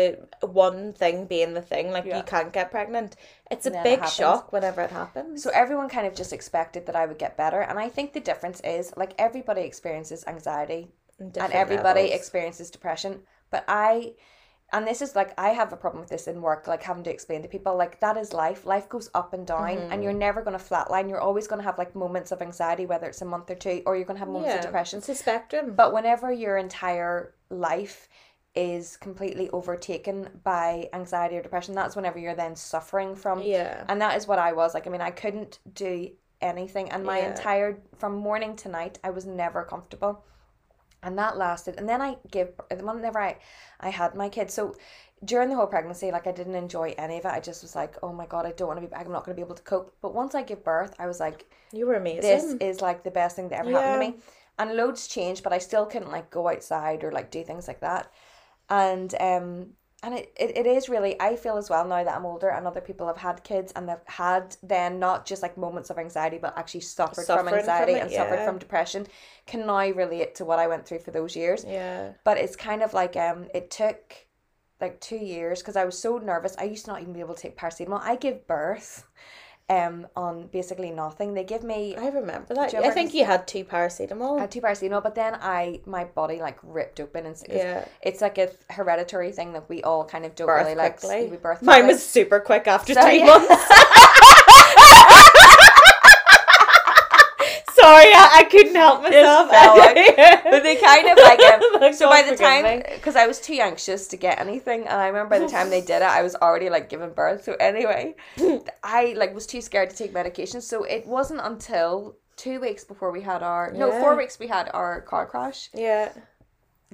one thing being the thing, like Yeah. you can't get pregnant. It's a And it big happens. shock whenever it happens. So everyone kind of just expected that I would get better, and I think the difference is like everybody experiences anxiety, and everybody levels. experiences depression. But I, and this is like I have a problem with this in work, like having to explain to people like that is life. Life goes up and down, Mm-hmm. and you're never going to flatline. You're always going to have like moments of anxiety, whether it's a month or two, or you're going to have moments of depression. It's a spectrum. But whenever your entire life is completely overtaken by anxiety or depression, that's whenever you're then suffering from. Yeah. And that is what I was. Like, I mean, I couldn't do anything. And my Yeah. entire, from morning to night, I was never comfortable. And that lasted. And then I gave, whenever I, I had my kids. So during the whole pregnancy, like, I didn't enjoy any of it. I just was like, oh my God, I don't want to be, back. I'm not going to be able to cope. But once I gave birth, I was like, You were amazing. this is like the best thing that ever happened to me. And loads changed, but I still couldn't like go outside or like do things like that. And um and it, it, it is really I feel as well now that I'm older and other people have had kids and they've had then not just like moments of anxiety but actually suffered Suffering from from anxiety it, and suffered from depression can now relate to what I went through for those years. yeah. But it's kind of like um it took like two years because I was so nervous. I used to not even be able to take paracetamol. I give birth um on basically nothing. They give me I remember that. I think you had two paracetamol. I had two paracetamol, but then I my body like ripped open and Yeah. it's like a hereditary thing that we all kind of don't birth really like. quickly. We birth Mine quickly. was super quick after So, three yeah. months. <laughs> <laughs> Sorry, I, I couldn't help myself. <laughs> but they kind of like um, <laughs> so by the time because I was too anxious to get anything and I remember by the time they did it I was already like giving birth so anyway <laughs> I like was too scared to take medication so it wasn't until two weeks before we had our no four weeks we had our car crash Yeah.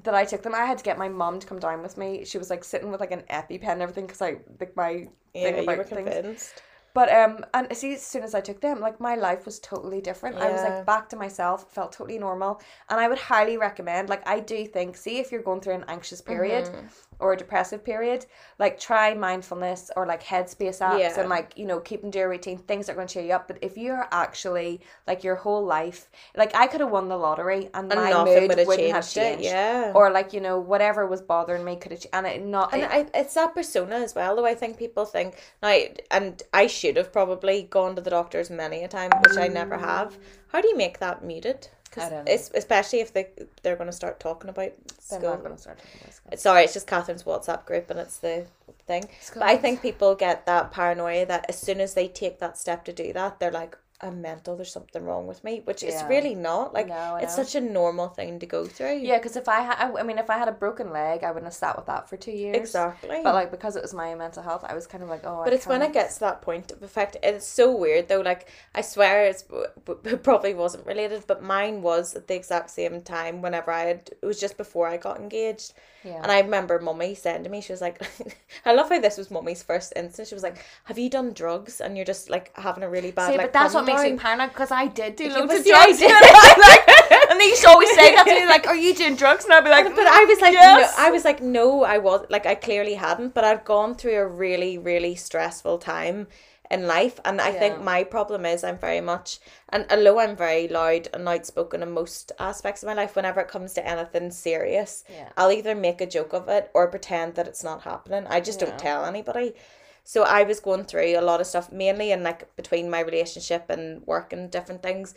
that I took them I had to get my mum to come down with me she was like sitting with like an EpiPen and everything because I like my Yeah, thing you about were things convinced. But um, and see, as soon as I took them, like my life was totally different. I was like back to myself, felt totally normal, and I would highly recommend. Like I do think, see if you're going through an anxious period Mm-hmm. Or a depressive period, like try mindfulness or like headspace apps Yeah. and like you know keeping to your routine. Things that are going to cheer you up. But if you're actually like your whole life, like I could have won the lottery and, And my mood would have wouldn't have changed it, yeah. Or like you know whatever was bothering me could have and it not. And it- I, it's that persona as well, though. I think people think now, and I should have probably gone to the doctors many a time, which I never have. How do you make that muted? I don't know. especially if they they're going to start talking about they're school. not going to start talking about school. Sorry, it's just Catherine's WhatsApp group, and it's the thing. But I think people get that paranoia that as soon as they take that step to do that, they're like, "I'm mental. There's something wrong with me," which is Yeah. really not. Like No, it's such a normal thing to go through. Yeah, because if I had, I, mean, if I had a broken leg, I wouldn't have sat with that for two years. exactly. But like because it was my mental health, I was kind of like, oh. But I it's when it gets to that point of effect. It's so weird though. Like I swear, it's <laughs> it probably wasn't related, but mine was at the exact same time. Whenever I had, it was just before I got engaged. Yeah. And I remember mummy saying to me, she was like, <laughs> I love how this was mummy's first instance. She was like, Have you done drugs? And you're just like having a really bad See, like. but that's what makes me down." paranoid because I did do Yeah, loads of drugs. <laughs> and, I'm like, <laughs> and they used to always say that to me, like, <laughs> "Are you doing drugs?" And I'd be like, But I was like, yes. no, I was like, no, I was like, I clearly hadn't, but I'd gone through a really, really stressful time in life, and I think my problem is I'm very much, and although I'm very loud and outspoken in most aspects of my life, whenever it comes to anything serious, Yeah. I'll either make a joke of it or pretend that it's not happening. I just Yeah. don't tell anybody. So I was going through a lot of stuff, mainly in like between my relationship and work and different things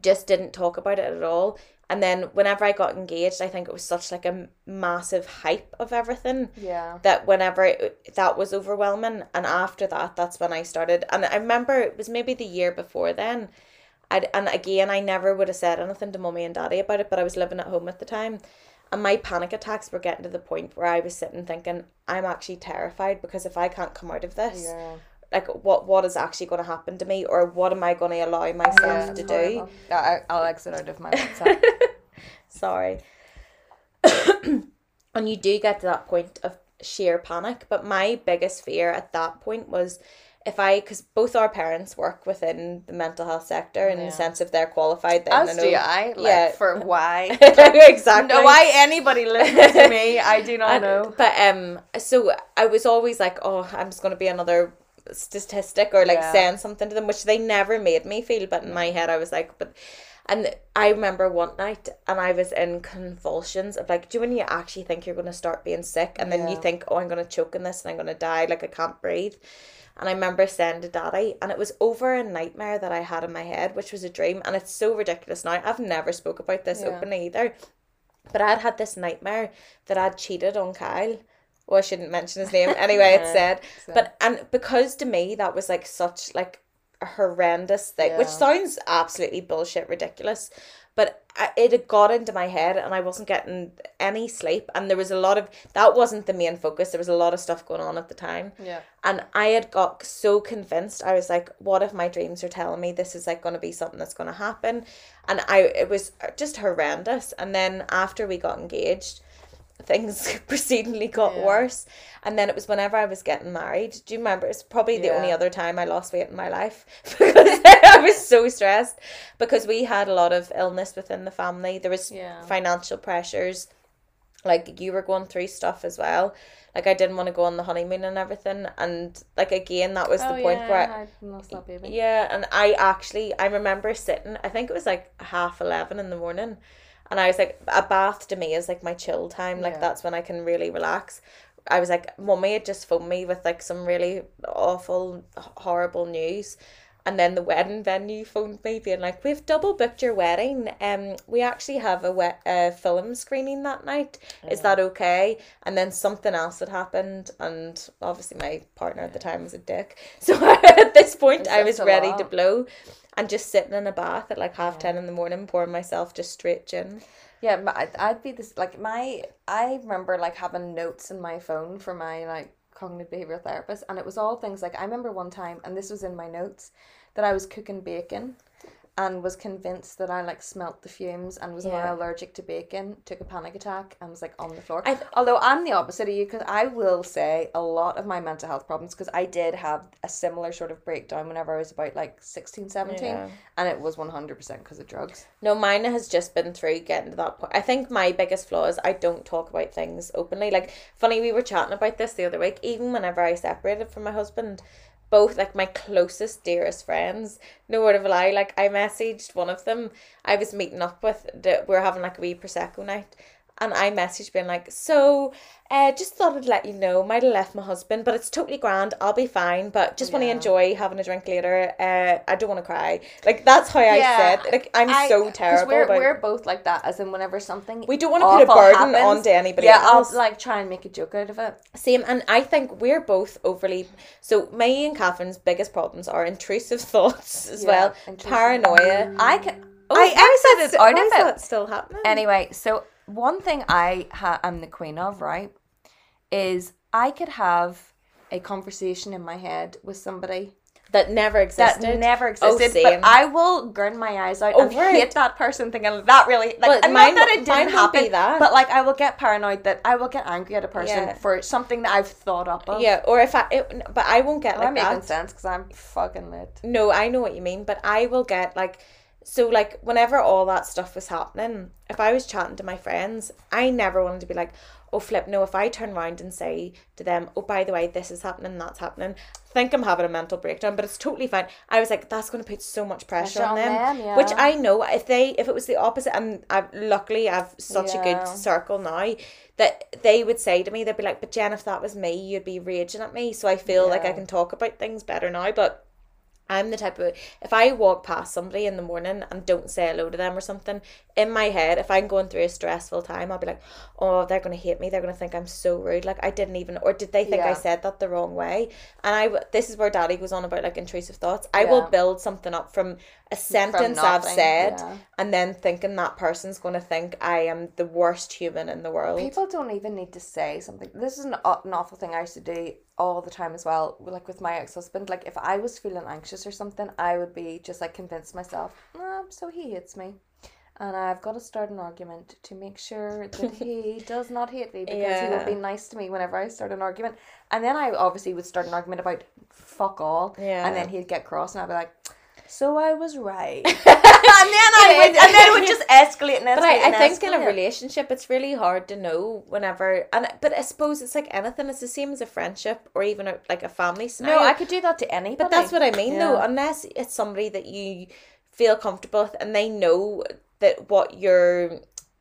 just didn't talk about it at all. And then whenever I got engaged, I think it was such like a massive hype of everything yeah, that whenever it, that was overwhelming. And after that, that's when I started. And I remember it was maybe the year before then. I'd, and again, I never would have said anything to mummy and daddy about it, but I was living at home at the time. And my panic attacks were getting to the point where I was sitting thinking, I'm actually terrified because if I can't come out of this, yeah. like what what is actually going to happen to me or what am I going to allow myself Yeah, to do? I, I'll exit out of my WhatsApp. <laughs> Sorry. <coughs> and you do get to that point of sheer panic. But my biggest fear at that point was if I, because both our parents work within the mental health sector in Yeah. the sense of they're qualified. Then As know- do I. Like, Yeah. For why? <laughs> exactly. no, why anybody listens to me? I do not <laughs> And- know. But um, so I was always like, oh, I'm just gonna be another statistic or like Yeah. saying something to them, which they never made me feel. But in my head, I was like, but. And I remember one night, and I was in convulsions of like, do you when you actually think you're gonna start being sick, and then you think, oh, I'm gonna choke in this, and I'm gonna die, like I can't breathe. And I remember saying to Daddy, and it was over a nightmare that I had in my head, which was a dream, and it's so ridiculous now. I've never spoke about this Yeah. openly either, but I'd had this nightmare that I'd cheated on Kyle. Well, I shouldn't mention his name. Anyway, it <laughs> said, but and because to me that was like such like a horrendous thing, which sounds absolutely bullshit, ridiculous. But I, it had got into my head, and I wasn't getting any sleep. And there was a lot of that wasn't the main focus. There was a lot of stuff going on at the time. Yeah. And I had got so convinced. I was like, what if my dreams are telling me this is like going to be something that's going to happen? And I it was just horrendous. And then after we got engaged, things <laughs> proceedingly got Yeah. worse. And then it was whenever I was getting married. Do you remember? It's probably the only other time I lost weight in my life <laughs> because <laughs> I was so stressed because we had a lot of illness within the family. There was Yeah. financial pressures. Like you were going through stuff as well. Like I didn't want to go on the honeymoon and everything. And like again, that was the oh, point where I, I lost that baby. yeah, and I actually I remember sitting. I think it was like half eleven in the morning, and I was like, a bath to me is like my chill time. Like Yeah. that's when I can really relax. I was like, mummy had just phoned me with like some really awful, horrible news. And then the wedding venue phoned me, being like, "We've double booked your wedding. Um, we actually have a we- a film screening that night. Is that okay?" And then something else had happened, and obviously my partner at the time was a dick. <laughs> So at this point, It's I was ready to blow, and just sitting in a bath at like half ten in the morning, pouring myself just straight gin. Yeah, I'd, I'd be this like my I remember like having notes in my phone for my like cognitive behavioral therapist, and it was all things like I remember one time, and this was in my notes, that I was cooking bacon, and was convinced that I like smelt the fumes and was Yeah. now allergic to bacon. Took a panic attack and was like on the floor. Th- Although I'm the opposite of you because I will say a lot of my mental health problems because I did have a similar sort of breakdown whenever I was about like 16, 17 Yeah. and it was 100% because of drugs. No, mine has just been through getting to that point. I think my biggest flaw is I don't talk about things openly. Like, funny, we were chatting about this the other week. Even whenever I separated from my husband, both like my closest, dearest friends, no word of a lie. Like, I messaged one of them. I was meeting up with, the, we are having like a wee prosecco night, and I messaged being like, "So, uh, just thought I'd let you know. Might have left my husband, but it's totally grand. I'll be fine. But just want to enjoy having a drink later. Uh, I don't want to cry. Like that's how I Yeah, said. Like I'm I- so terrible. We're, we're both like that, as in whenever something we don't want to put a burden happens, onto anybody yeah, else. I'll like try and make a joke out of it. Same, and I think we're both overly. So, me and Catherine's biggest problems are intrusive <laughs> thoughts as Yeah, well, intrusive. paranoia. I can. Oh, I why exited out why of is it. that still happening? Anyway, so one thing I ha- am the queen of, right, is I could have a conversation in my head with somebody that never existed. that never Oh, existed, same. but I will grin my eyes out oh, and Over hate that person thinking that really like Well, and mine not that it didn't happen, that. but like I will get paranoid that I will get angry at a person Yeah. for something that I've thought up of. yeah, or if I, it, but I won't get like I making that. sense? Because I'm fucking lit. No, I know what you mean, but I will get like so like whenever all that stuff was happening, if I was chatting to my friends, I never wanted to be like, oh flip, no, if I turn around and say to them, oh by the way, this is happening, that's happening, I think I'm having a mental breakdown, but it's totally fine. I was like, that's gonna put so much pressure, Pressure on them. them, Which. I know if they if it was the opposite and I've luckily I've such a good circle now that they would say to me, they'd be like, But Jen, if that was me, you'd be raging at me. So I feel like I can talk about things better now. But I'm the type of if I walk past somebody in the morning and don't say hello to them or something, in my head, if I'm going through a stressful time, I'll be like, Oh, they're gonna hate me, they're gonna think I'm so rude. Like I didn't even or did they think I said that the wrong way? And I, this is where daddy goes on about like intrusive thoughts. I will build something up from a sentence I've said yeah. and then thinking that person's gonna think I am the worst human in the world. People don't even need to say something. This is an, an awful thing I used to do all the time as well. Like with my ex husband, like if I was feeling anxious or something, I would be just like convinced myself, um, so he hates me. And I've got to start an argument to make sure that he <laughs> does not hate me because he Yeah. will be nice to me whenever I start an argument. And then I obviously would start an argument about fuck all. Yeah. And then he'd get cross and I'd be like, so I was right. <laughs> and then I would, and then it would <laughs> just escalate and escalate. But I, I think in a relationship, it's really hard to know whenever, and but I suppose it's like anything. It's the same as a friendship or even a, like a family scenario. No, I could do that to anybody. But that's what I mean, though. Unless it's somebody that you feel comfortable with and they know that what your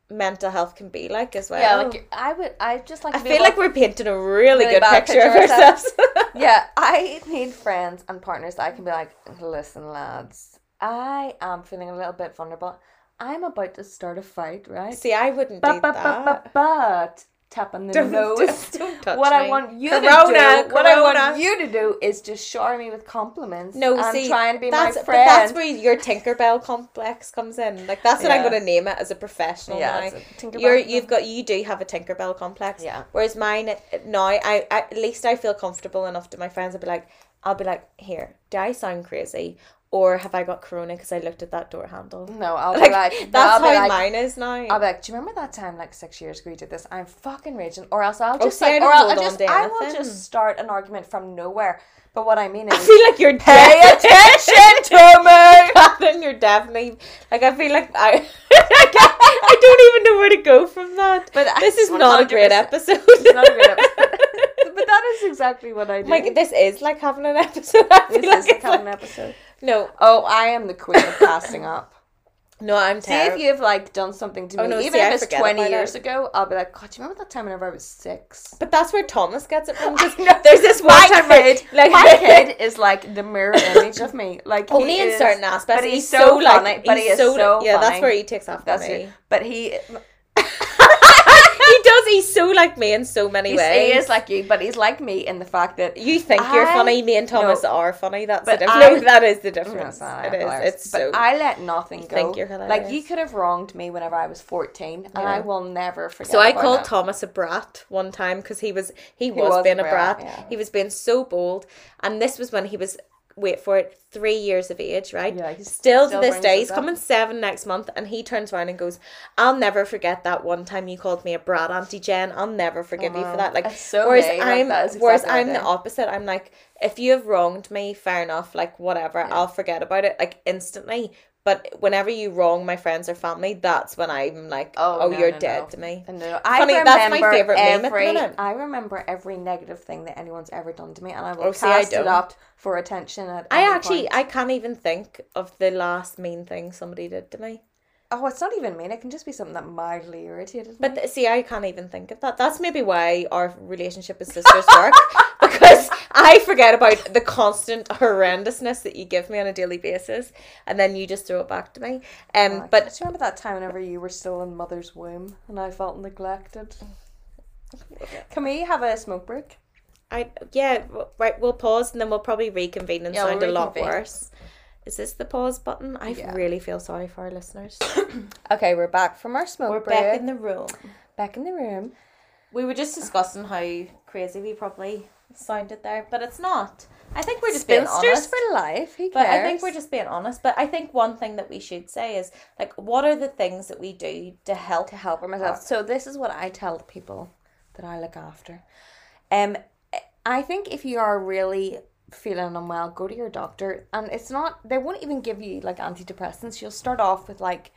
mental health can be like as well. Yeah, like I would. I just like. I feel like we're painting a really, Really good picture, of picture of ourselves. <laughs> Yeah, <laughs> I need friends and partners that I can be like, listen, lads, I am feeling a little bit vulnerable. I'm about to start a fight, right? See, I wouldn't But do but but that. but but tap on the Don't- nose. <laughs> don't- don't <laughs> touch what I want you Corona, to do, what I want you to do, is just shower me with compliments. No, and see, try and be that's, my but friend. that's where your Tinkerbell complex comes in. Like that's what I'm going to name it as a professional Yeah, now. You're, you've got you do have a Tinkerbell complex. Yeah. Whereas mine now, I, I at least I feel comfortable enough to my friends. I'll be like, I'll be like, here, do I sound crazy, or have I got corona because I looked at that door handle? no, I'll be Like, like, <laughs> no, that's how like, mine is now. I'll be like, do you remember that time like six years ago we did this? I'm fucking raging. Or else I'll Oh, just like, or I'll, I'll just, I will just start an argument from nowhere. But what I mean is, I feel like you're pay attention to me. <laughs> Catherine, you're definitely like I feel like I <laughs> I don't even know where to go from that. But this is not a great 100%. episode. It's not a great episode. but that is exactly what I oh do. Like this is like having an episode. I this like is the it's kind of like- episode. No, Oh, I am the queen of passing up. <laughs> no, I'm See if you've like done something to oh, me, Oh, no, even see, I if it's forget twenty years it. ago, I'll be like, God, do you remember that time whenever I was six? But that's where Thomas gets it from. 'cause <laughs> I know. There's this one My time where, kid, like my <laughs> kid is like the mirror image of me. Like only in is- certain aspects. but he's, he's so, so like, funny, but he's he is so, so yeah. That's where he takes after That's me. it. But he, he does. He's so like me in so many he's, ways. he is like you, but he's like me in the fact that You think you're funny, me and Thomas no. are funny. That's the difference. I- No, that is the No, difference. it's it is. It's but so. I let nothing go. think you're Like you could have wronged me whenever I was fourteen, and I will never forget. So I called it. Thomas a brat one time because he was he was, was being a a brat, brat. yeah. He was being so bold, and this was when he was wait for it, three years of age, right? Yeah, still, still to this day, he's up. coming seven next month, and he turns around and goes, "I'll never forget that one time you called me a brat, Auntie Jen. I'll never forgive you for that." Like, so whereas like, I'm, is whereas I'm the opposite. I'm like, if you have wronged me, fair enough. Like, whatever, I'll forget about it like instantly. But whenever you wrong my friends or family, that's when I'm like, Oh, oh, no, you're no, dead no. to me. No, I Funny, remember that's my meme the every, minute. I remember every negative thing that anyone's ever done to me, and I will Oh, see, I cast it up for attention. At I actually, point. I can't even think of the last mean thing somebody did to me. oh, it's not even mean. It can just be something that mildly irritated me. But th- see, I can't even think of that. That's maybe why our relationship as sisters work <laughs> because I forget about the constant horrendousness that you give me on a daily basis, and then you just throw it back to me. Um, Oh, but do you remember that time whenever you were still in mother's womb and I felt neglected? Can we have a smoke break? I yeah, right. We'll pause and then we'll probably reconvene and Yeah, we'll sound a lot worse. Is this the pause button? I Yeah. really feel sorry for our listeners. <coughs> Okay, we're back from our smoke break. We're back in the room. back in the room. We were just discussing how crazy we probably sounded there, but it's not. I think we're just being honest. for life. Who cares? But I think we're just being honest. But I think one thing that we should say is like, what are the things that we do to help? to help myself. So this is what I tell people that I look after. Um, I think if you are really feeling unwell, go to your doctor, and it's not. They won't even give you like antidepressants. You'll start off with like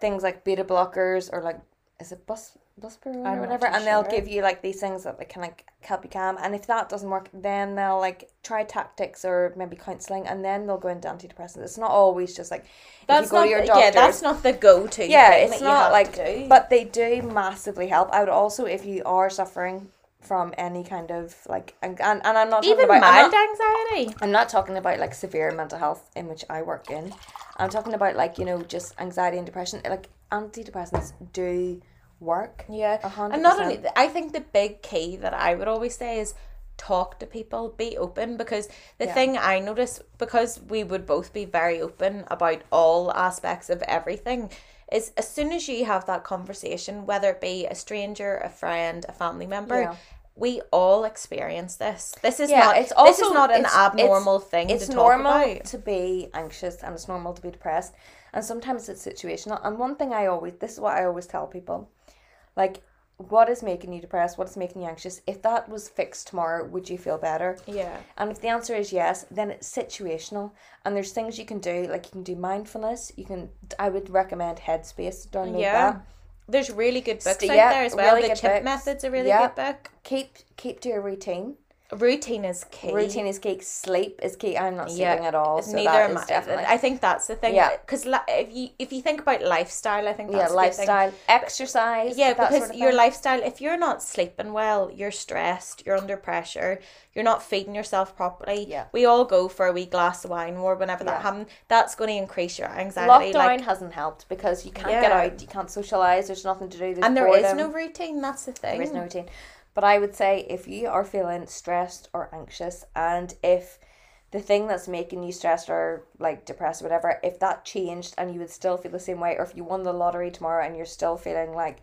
things like beta blockers or like is it bus buspirone or whatever, too and they'll sure. give you like these things that like, can like help you calm. And if that doesn't work, then they'll like try tactics or maybe counseling, and then they'll go into antidepressants. It's not always just like That's if you go not. to your the- doctor. yeah, that's not the go-to. Yeah, thing it's that you not have like, do. but they do massively help. I would also, if you are suffering from any kind of like, and and, and I'm not talking even about, I'm not, anxiety. I'm not talking about like severe mental health in which I work in. I'm talking about like you know just anxiety and depression. Like antidepressants do work. Yeah, A hundred and not only, I think the big key that I would always say is talk to people, be open. Because the Yeah. thing I notice, because we would both be very open about all aspects of everything, is as soon as you have that conversation, whether it be a stranger, a friend, a family member. Yeah. We all experience this. This is Yeah, not. it's this also is not an abnormal it's- thing It's to talk normal to be anxious and it's normal to be depressed, and sometimes it's situational. And one thing I always, this is what I always tell people, like, what is making you depressed? What is making you anxious? If that was fixed tomorrow, would you feel better? Yeah. And if the answer is yes, then it's situational. And there's things you can do, like you can do mindfulness. You can. I would recommend Headspace. Download Yeah. that. There's really good books St- out yeah, there as well. really the Chip. Method's a really Yeah. good book. Keep keep to your routine. Routine is key. Routine is key. Sleep is key. I'm not Yeah, sleeping at all. So Neither am I. definitely. I think that's the thing. Yeah. Because if you if you think about lifestyle, I think yeah, that's thing. lifestyle, exercise. Yeah, because sort of your lifestyle, if you're not sleeping well, you're stressed, you're under pressure, you're not feeding yourself properly. Yeah. We all go for a wee glass of wine or whenever Yeah. that happens. That's going to increase your anxiety. Lockdown Like, hasn't helped because you can't Yeah. get out, you can't socialize. There's nothing to do. There's and there is boredom. no routine. That's the thing. There is no routine. But I would say if you are feeling stressed or anxious, and if the thing that's making you stressed or like depressed or whatever, if that changed and you would still feel the same way, or if you won the lottery tomorrow and you're still feeling like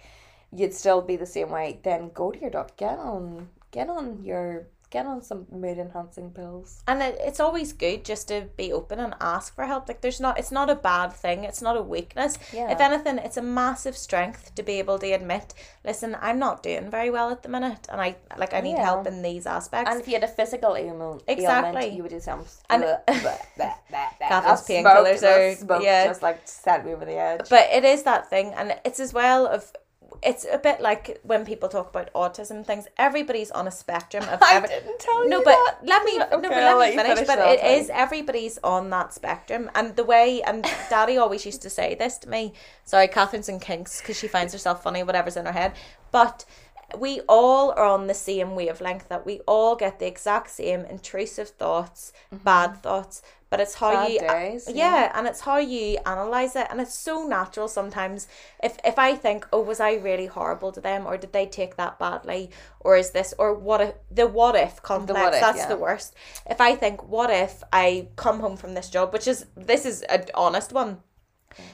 you'd still be the same way, then go to your doctor. Get on, get on your, get on some mood enhancing pills. and it, it's always good just to be open and ask for help like there's not it's not a bad thing it's not a weakness Yeah. if anything it's a massive strength to be able to admit listen i'm not doing very well at the minute and i like i need Yeah. help in these aspects And if you had a physical ailment, Exactly. ailment you would do some. And- Catherine's <laughs> painkillers are- smoke yeah. just like set me over the edge. but it is that thing and it's as well of it's a bit like when people talk about autism things everybody's on a spectrum of <laughs> I every- didn't tell no you but that. let me no Okay, but let let me finish, finish but it thanks. is everybody's on that spectrum and the way and daddy always used to say this to me sorry catherine's in kinks because she finds herself funny whatever's in her head but we all are on the same wavelength that we all get the exact same intrusive thoughts mm-hmm. bad thoughts but it's how Bad you days, yeah, yeah. and it's how you analyze it and it's so natural sometimes if if i think oh was i really horrible to them or did they take that badly or is this or what if the what if complex what if, that's yeah. the worst if i think what if i come home from this job which is this is an honest one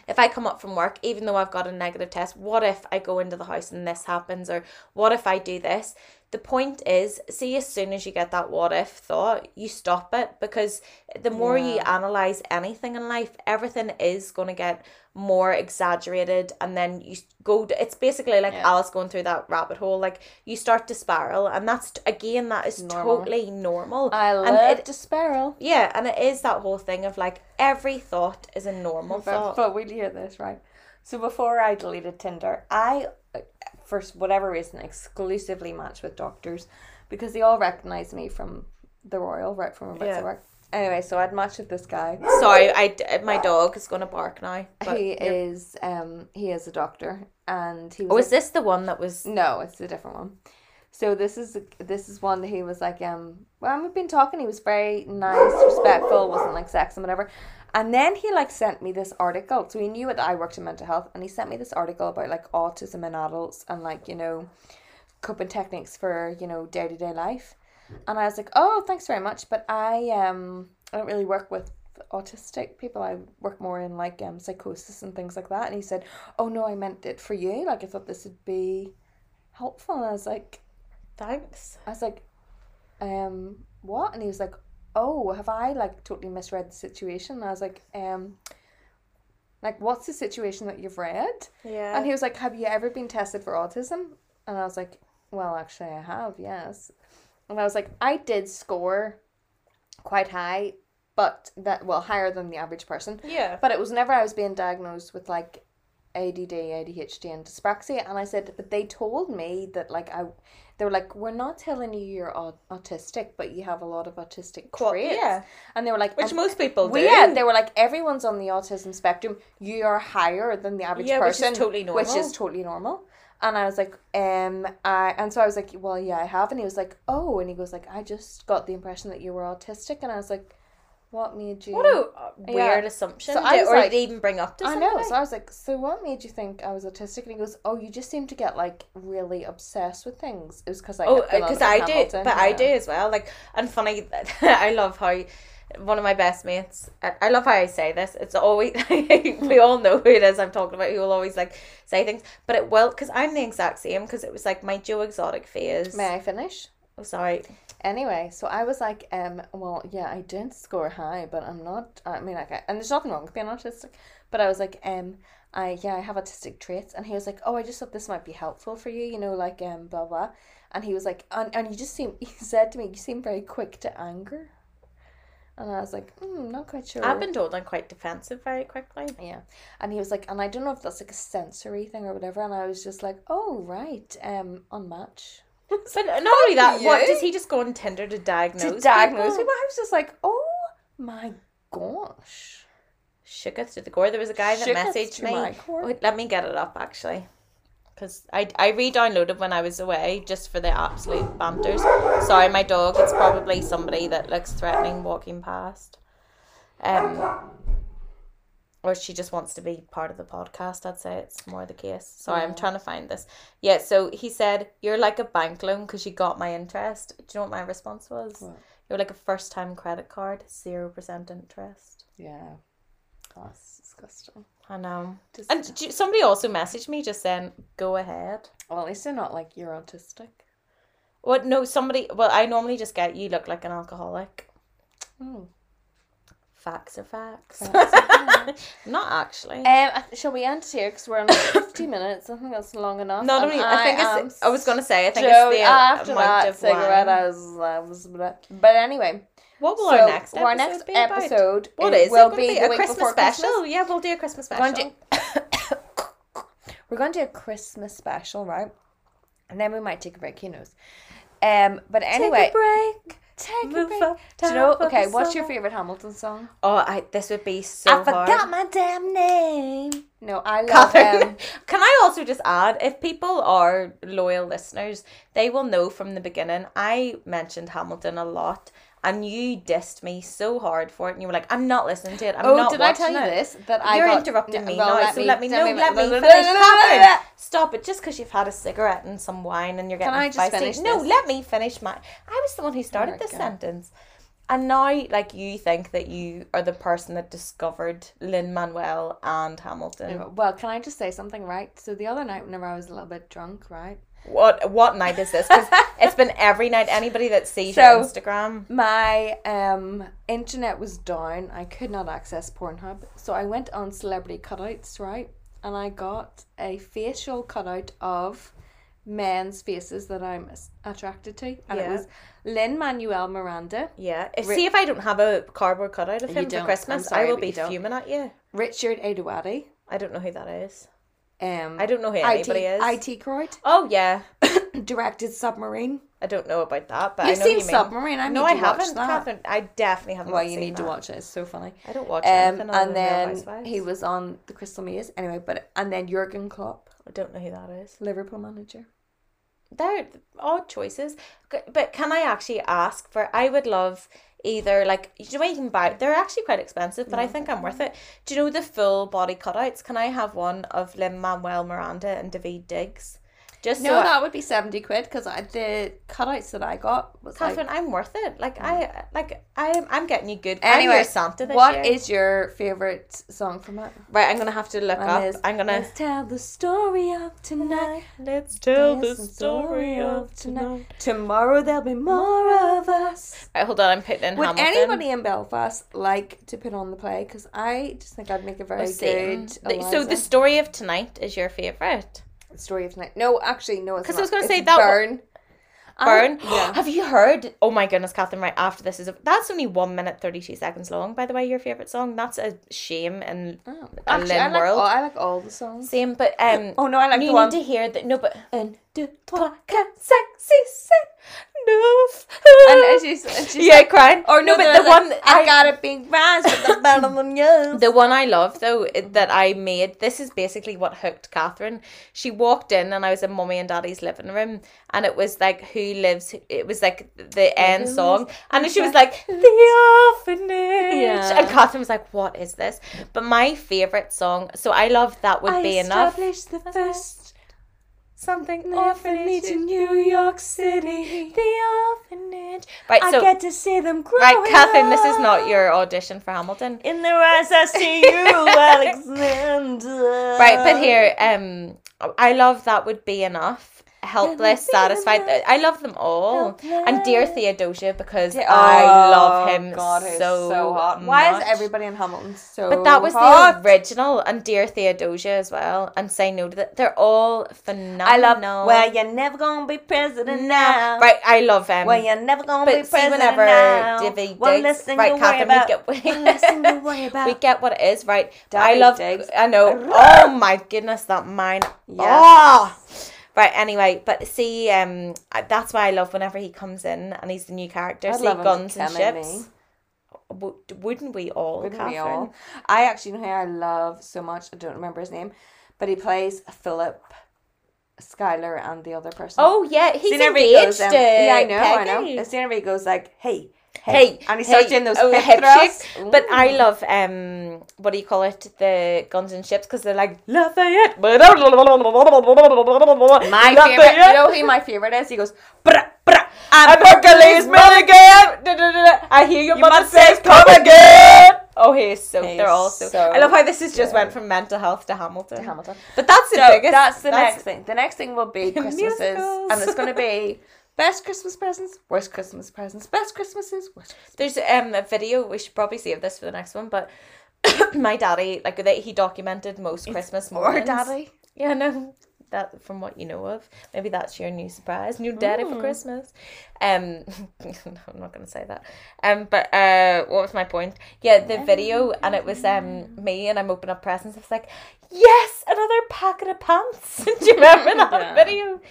If I come up from work, even though I've got a negative test, what if I go into the house and this happens? Or what if I do this? The point is, see, as soon as you get that what if thought, you stop it because the more you analyze anything in life, everything is going to get more exaggerated. And then you go, to, it's basically like Yeah. Alice going through that rabbit hole. Like you start to spiral. And that's, again, that is Normal. totally normal. I and love it, to spiral. yeah, and it is that whole thing of like every thought is a normal But, thought. but we'll hear this, right? So before I deleted Tinder, I, for whatever reason, exclusively matched with doctors because they all recognise me from the Royal, right from where Yeah. Work. Anyway, so I'd matched with this guy. Sorry, I my dog is gonna bark now. But he you're- is um he is a doctor and he was Oh, is this the one that was? No, it's a different one. So this is this is one that he was like um well we've been talking he was very nice respectful wasn't like sex and whatever and then he like sent me this article. So he knew that I worked in mental health and he sent me this article about like autism in adults and like you know coping techniques for you know day to day life. And I was like oh thanks very much. But I um I don't really work with autistic people. I work more in like um psychosis and things like that. And he said oh no I meant it for you. Like I thought this would be helpful. And I was like Thanks. I was like, um, what? And he was like, oh, have I like totally misread the situation? And I was like, um, like what's the situation that you've read? Yeah. And he was like, have you ever been tested for autism? And I was like, well, actually, I have, yes. And I was like, I did score quite high, but that well higher than the average person. yeah. But it was never I was being diagnosed with like ADD, ADHD, and dyspraxia, and I said, but they told me that like I, they were like, we're not telling you you're au- autistic, but you have a lot of autistic Qua- traits. yeah. and they were like, Which most people do. yeah, they were like, everyone's on the autism spectrum. You are higher than the average Yeah, which is person, totally Which is totally normal. And I was like, um, I and so I was like, well, yeah, I have. And he was like, oh, and he goes like, I just got the impression that you were autistic, and I was like, what made you? What a uh, weird Yeah. assumption. So I was or like- he even bring up to I somebody? know. So I was like, so what made you think I was autistic? And he goes, oh, you just seem to get like really obsessed with things. It was because I Oh, kept going on because about I do, but I do as well. Like, and funny, <laughs> I love how one of my best mates. I, I love how I say this. It's always <laughs> we all know who it is I'm talking about. Who will always like say things, but it will because I'm the exact same. Because it was like my Joe Exotic phase. May I finish? Sorry. Anyway, so I was like, um, well, yeah, I did score high, but I'm not. I mean, like, I, and there's nothing wrong with being autistic, but I was like, um, I yeah, I have autistic traits, and he was like, oh, I just thought this might be helpful for you, you know, like um, blah blah, and he was like, and and you just seem, <laughs> he said to me, you seem very quick to anger, and I was like, hmm, not quite sure. I've been told I'm quite defensive very quickly. Yeah. And he was like, and I don't know if that's like a sensory thing or whatever. And I was just like, oh, right. Um, on unmatch. But not only that, what does he just go on Tinder to diagnose? to diagnose people? people. I was just like, oh my gosh. Shooketh to the core. There was a guy that Shooketh messaged to me. Wait, let me get it up actually. Because I, I re-downloaded when I was away just for the absolute banters. Sorry, my dog. It's probably somebody that looks threatening walking past. Um, or she just wants to be part of the podcast. I'd say it's more the case. Sorry, I'm trying to find this. Yeah, so he said you're like a bank loan because you got my interest. Do you know what my response was? What? You're like a first time credit card, zero percent interest. Yeah. That's disgusting. I know. Just, And you- somebody also messaged me just saying, "Go ahead." well, at least they're not like you're autistic. What? No, somebody. Well, I normally just get you look like an alcoholic. Oh. Facts are facts. Facts are <laughs> Not actually. Um, shall we end here? Because we're on like 50 <laughs> minutes. I think that's long enough. Not And only. I think am it's. I was gonna say. I think Joe, it's the after that of cigarette. I was, I was, but anyway. What will so our next episode our next be about? episode What is will it? be Be a Christmas special. Christmas. Yeah, we'll do a Christmas special. going <coughs> to we're going to do a Christmas special, right? And then we might take a break. Who knows? Um, but anyway, Take a break. Take a Move up Do you know? Okay, what's your favorite Hamilton song? Oh, I. This would be so I forgot hard. my damn name. No, I love Catherine. um, <laughs> Can I also just add, if people are loyal listeners, they will know from the beginning. I mentioned Hamilton a lot, and you dissed me so hard for it, and you were like, "I'm not listening to it. I'm Oh, not did I tell you it." this? That I You're got, interrupting me well, now, let so let me no, let me finish. <laughs> Catherine, <laughs> stop it! Just because you've had a cigarette and some wine and you're getting Can I just finish No, let me finish my. I was the one who started oh my this God. sentence. And now, like, you think that you are the person that discovered Lin Manuel and Hamilton. Well, can I just say something, right? So the other night, whenever I was a little bit drunk, right? What what night is this? Because <laughs> it's been every night. Anybody that sees So- your Instagram, My um internet was down. I could not access Pornhub, so I went on Celebrity Cutouts, right? And I got a facial cutout of men's faces that I'm attracted to, and it was Lin Manuel Miranda, yeah. If, Ri- see if I don't have a cardboard cutout of him for Christmas, sorry, I will be fuming at you. Richard Ayoade, I don't know who that is. Um, I don't know who IT, anybody is. IT Crowd, Oh yeah, <coughs> directed Submarine. I don't know about that, but You've I know seen you. Submarine. I no, I haven't, that. Catherine. I definitely haven't. Well, you need to watch it. It's so funny. I don't watch Um, and then he was on the Crystal Maze anyway. But and then Jurgen Klopp, I don't know who that is. Liverpool manager. They're odd choices, but can I actually ask for? I would love either like you know you can buy. They're actually quite expensive, but I think I'm worth it. Do you know the full body cutouts? Can I have one of Lin Manuel Miranda and Daveed Diggs? Just No, so I- that would be seventy quid because the cutouts that I got was Catherine, like. I'm worth it. Like mm. I like I'm I'm getting you good. Anyway, I'm Santa what year. is your favorite song from it? right? I'm gonna have to look Mine up. is, I'm gonna. Let's tell the story of tonight. Let's tell the story of tonight. Tomorrow there'll be more of us. Right, hold on, I'm putting in Would Hamilton. anybody in Belfast like to put on the play? Because I just think I'd make a very good. So the story of tonight is your favorite. Story of tonight. No, actually, no. It's 'Cause I was gonna say that one- <gasps> burn. I- Burn. yeah. Have you heard? Oh my goodness, Catherine! Right after this is a, that's only one minute thirty two seconds long. By the way, your favorite song. That's a shame in Oh. a Actually, I like, world. all, I like all the songs. Same, but um. <laughs> Oh no, I like you the need one. to hear that. No, but Un, deux, trois, quatre. cinq, six, seven, neuf. And and she's, and she's yeah, like, crying. or no, but there's the like, one I, got a big rise with the bottom on yours. <laughs> The one I love though that I made, this is basically what hooked Catherine. She walked in and I was in mummy and daddy's living room and it was like who lives it was like the end song and she was like the orphanage Yeah. and Catherine was like what is this but my favorite song so I love that would I be enough the first something orphanage in New York City. the orphanage right I so get to see them grow. right Catherine this is not your audition for Hamilton In their eyes, I see you, <laughs> Alexander. Right, but here, um, I love that would be enough. Helpless, satisfied. I love them all, and dear Theodosia because Oh, I love oh, him God, he's so, hot. Why much. is everybody in Hamilton so But that was hot? the original, and dear Theodosia as well, and say no to that. They're all phenomenal. I love. Well, you're never gonna be president now. Right, I love him. Well, you're never gonna but be president whenever now. One Diggs, less right, Catherine, about. we get One less thing worry <laughs> about. we get what it is, right? Davy I love. Diggs. I know. <laughs> Oh my goodness, that mine. Yes. Oh. Ah. Right. Anyway, but see, um, I- that's why I love whenever he comes in and he's the new character. I'd see, love him to guns and come in ships. me. W- wouldn't we all? Wouldn't we Catherine? all? I actually know who I love so much. I don't remember his name, but he plays Philip, Schuyler, and the other person. Oh yeah, he's whenever engaged. goes, um, to yeah, I know, I Peggy. know. See, whenever he goes like, "Hey, Hey, and he starts hey, doing those oh, hip, hip. But I love um, what do you call it? The guns and ships because they're like Lafayette. my favorite. You know who my favorite is? He goes, "Brah, brah, I'm Hercules Mulligan. Da. I hear your You mother says come again. Oh, he is so. He they're all so, so I love how this has just good. went from mental health to Hamilton. to Hamilton." But that's the So biggest. that's the next thing. The next thing will be <laughs> Christmases, and it's going to be best Christmas presents, worst Christmas presents, best Christmases, worst. There's um a video. We should probably save this for the next one. But <coughs> my daddy, like that, he documented most Christmas Or mornings. daddy. Yeah, no, that from what you know of, maybe that's your new surprise, new daddy Mm. for Christmas. Um, <laughs> I'm not gonna say that. Um, but uh, what was my point? Yeah, the video, and it was um me, and I'm opening up presents. I was like, yes, another packet of pants. <laughs> Do you remember <laughs> that Yeah. video?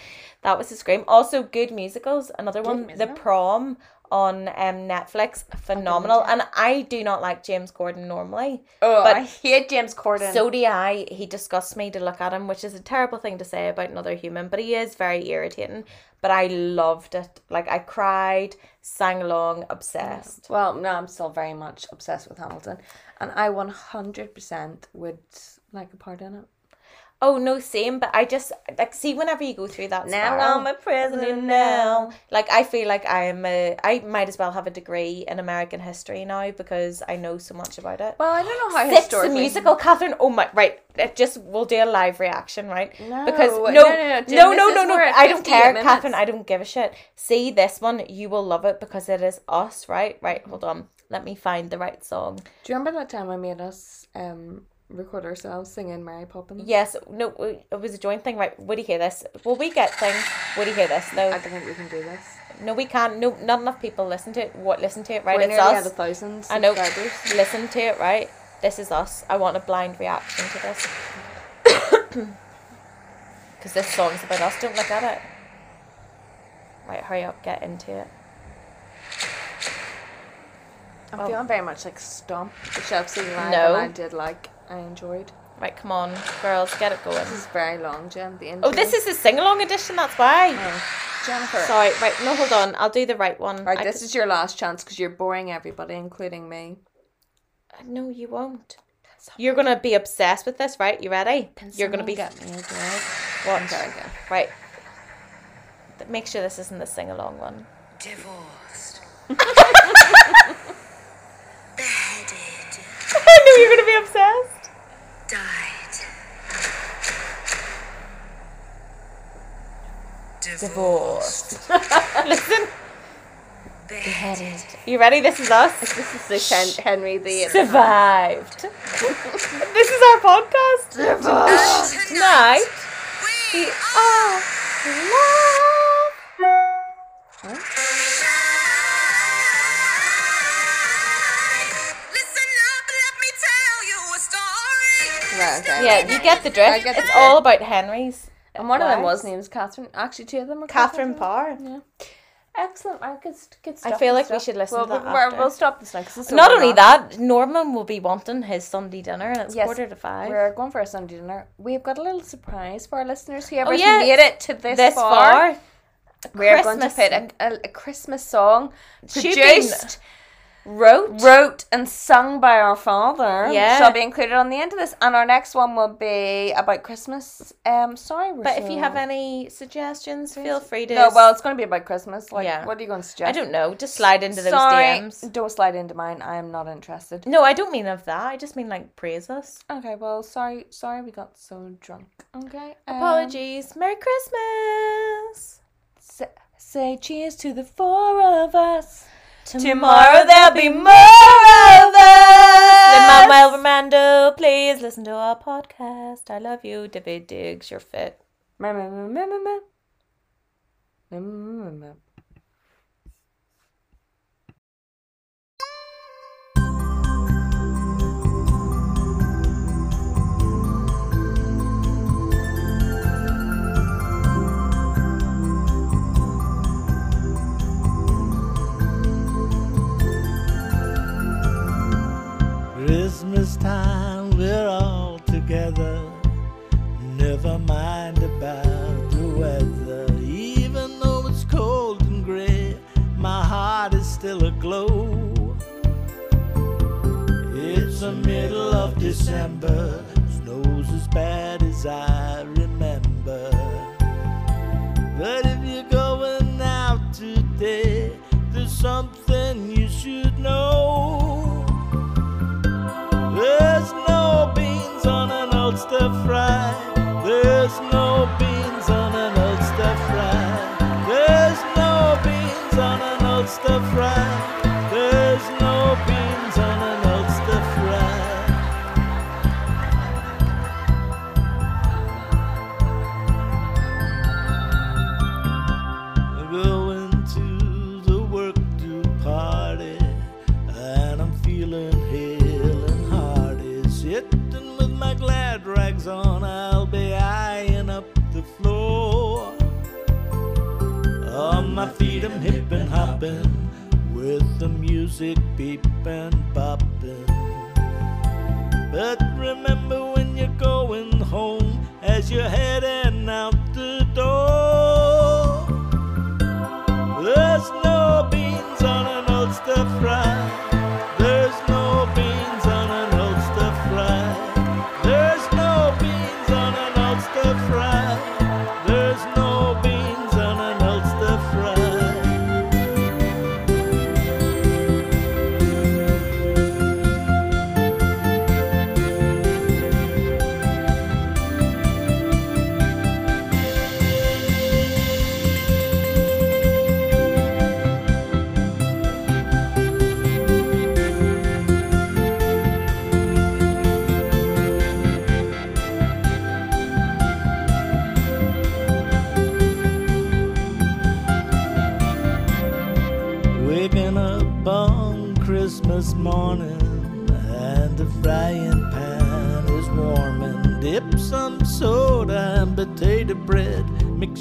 That was a scream. Also, good musicals. Another one, The. Prom on um Netflix, phenomenal. And I do not like James Corden normally. Oh, But- I hate James Corden. So do I. He disgusts me to look at him, which is a terrible thing to say about another human, but he is very irritating. But I loved it. Like I cried, sang along, obsessed. well, no, I'm still very much obsessed with Hamilton, and I 100% would like a part in it. Oh no, same. But I just like see whenever you go through that. Now spiral, I'm a prisoner now. Like I feel like I am a. I might as well have a degree in American history now because I know so much about it. Well, I don't know how Six the historically. musical, Catherine. Oh my, right. It just we'll do a live reaction, right? No, because no, no, no, no, Jen, no, no, no, no. I don't care, minutes. Catherine. I don't give a shit. See this one, you will love it because it is us, right? Right. Hold on. Let me find the right song. Do you remember that time I made us um record ourselves singing Mary Poppins? Yes, no, it was a joint thing, right? Would you hear this? Will we get things? Would you hear this? No, I don't think we can do this. no, we can't. No, not enough people listen to it. What listen to it, right? We're it's us. at a thousand I know. Listen to it, right? This is us. I want a blind reaction to this. <coughs> Because this song's about us. Don't look at it. Right, hurry up, get into it. I'm Oh. feeling very much like Stomp, which I've seen live No. and I did like. I enjoyed. Right, come on, girls, get it going. This is very long, Jen. The oh, intro. Oh, this is the sing along edition, that's why. Oh, Jennifer. Sorry, right, no, hold on. I'll do the right one. Right, I this c- is your last chance because you're boring everybody, including me. Uh, no, you won't. You're gonna be obsessed with this, right? You ready? You're gonna be get me as well. what? Very good. Right. Make sure this isn't the sing along one. Divorced. <laughs> I knew you were gonna be obsessed. Died. Divorced. <laughs> Listen, Beheaded. you ready? This is us. This is Hen- Henry the Survived. <laughs> this is our podcast. And Tonight we we are love. Listen Right, okay. Yeah, you get the drift. I get the it's drift. all about Henry's. And one of them was named Catherine. Actually, two of them were Catherine Parr. Yeah. Excellent. Right, good, good I feel good like we should listen well, to that we'll, we're- after. We'll stop this now. 'cause this Not only now. that, Norman will be wanting his Sunday dinner, and it's Yes, quarter to 5 We're going for a Sunday dinner. We've got a little surprise for our listeners. Whoever's Oh, yes. made it to this, this far, far. we're going to put a, a, a Christmas song Should be produced, wrote. wrote, and sung by our father. Yeah. shall be included on the end of this. And our next one will be about Christmas. Um, sorry, But if you have any suggestions, feel free to. no, well, it's going to be about Christmas. Like, Yeah. what are you going to suggest? I don't know. Just slide into those Sorry, DMs. don't slide into mine. I am not interested. No, I don't mean of that. I just mean like praise us. Okay, well, sorry, sorry, we got so drunk. Okay, um, Apologies. Merry Christmas. Say, say cheers to the four of us. Tomorrow there'll be more of us. Lin-Manuel Miranda, please listen to our podcast. I love you, Daveed Diggs. You're fit. Christmas time, we're all together. Never mind about the weather. Even though it's cold and gray, my heart is still aglow. It's the middle of December, snow's as bad as I remember. But if you're going out today, there's something Ulster fry. There's no beans on an Ulster fry. There's no beans on an Ulster fry. With the music beeping, popping. But remember when you're going home, as you're heading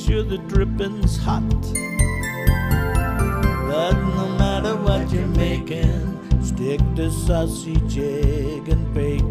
sure the dripping's hot. But no matter what you're making, stick to sausage, egg, and bacon.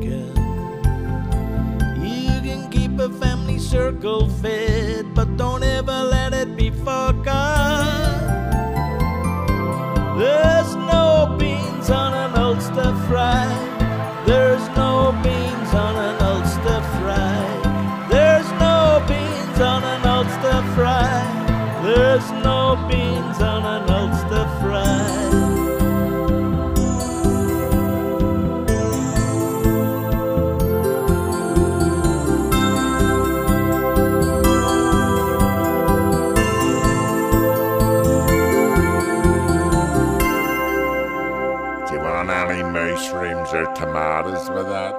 But that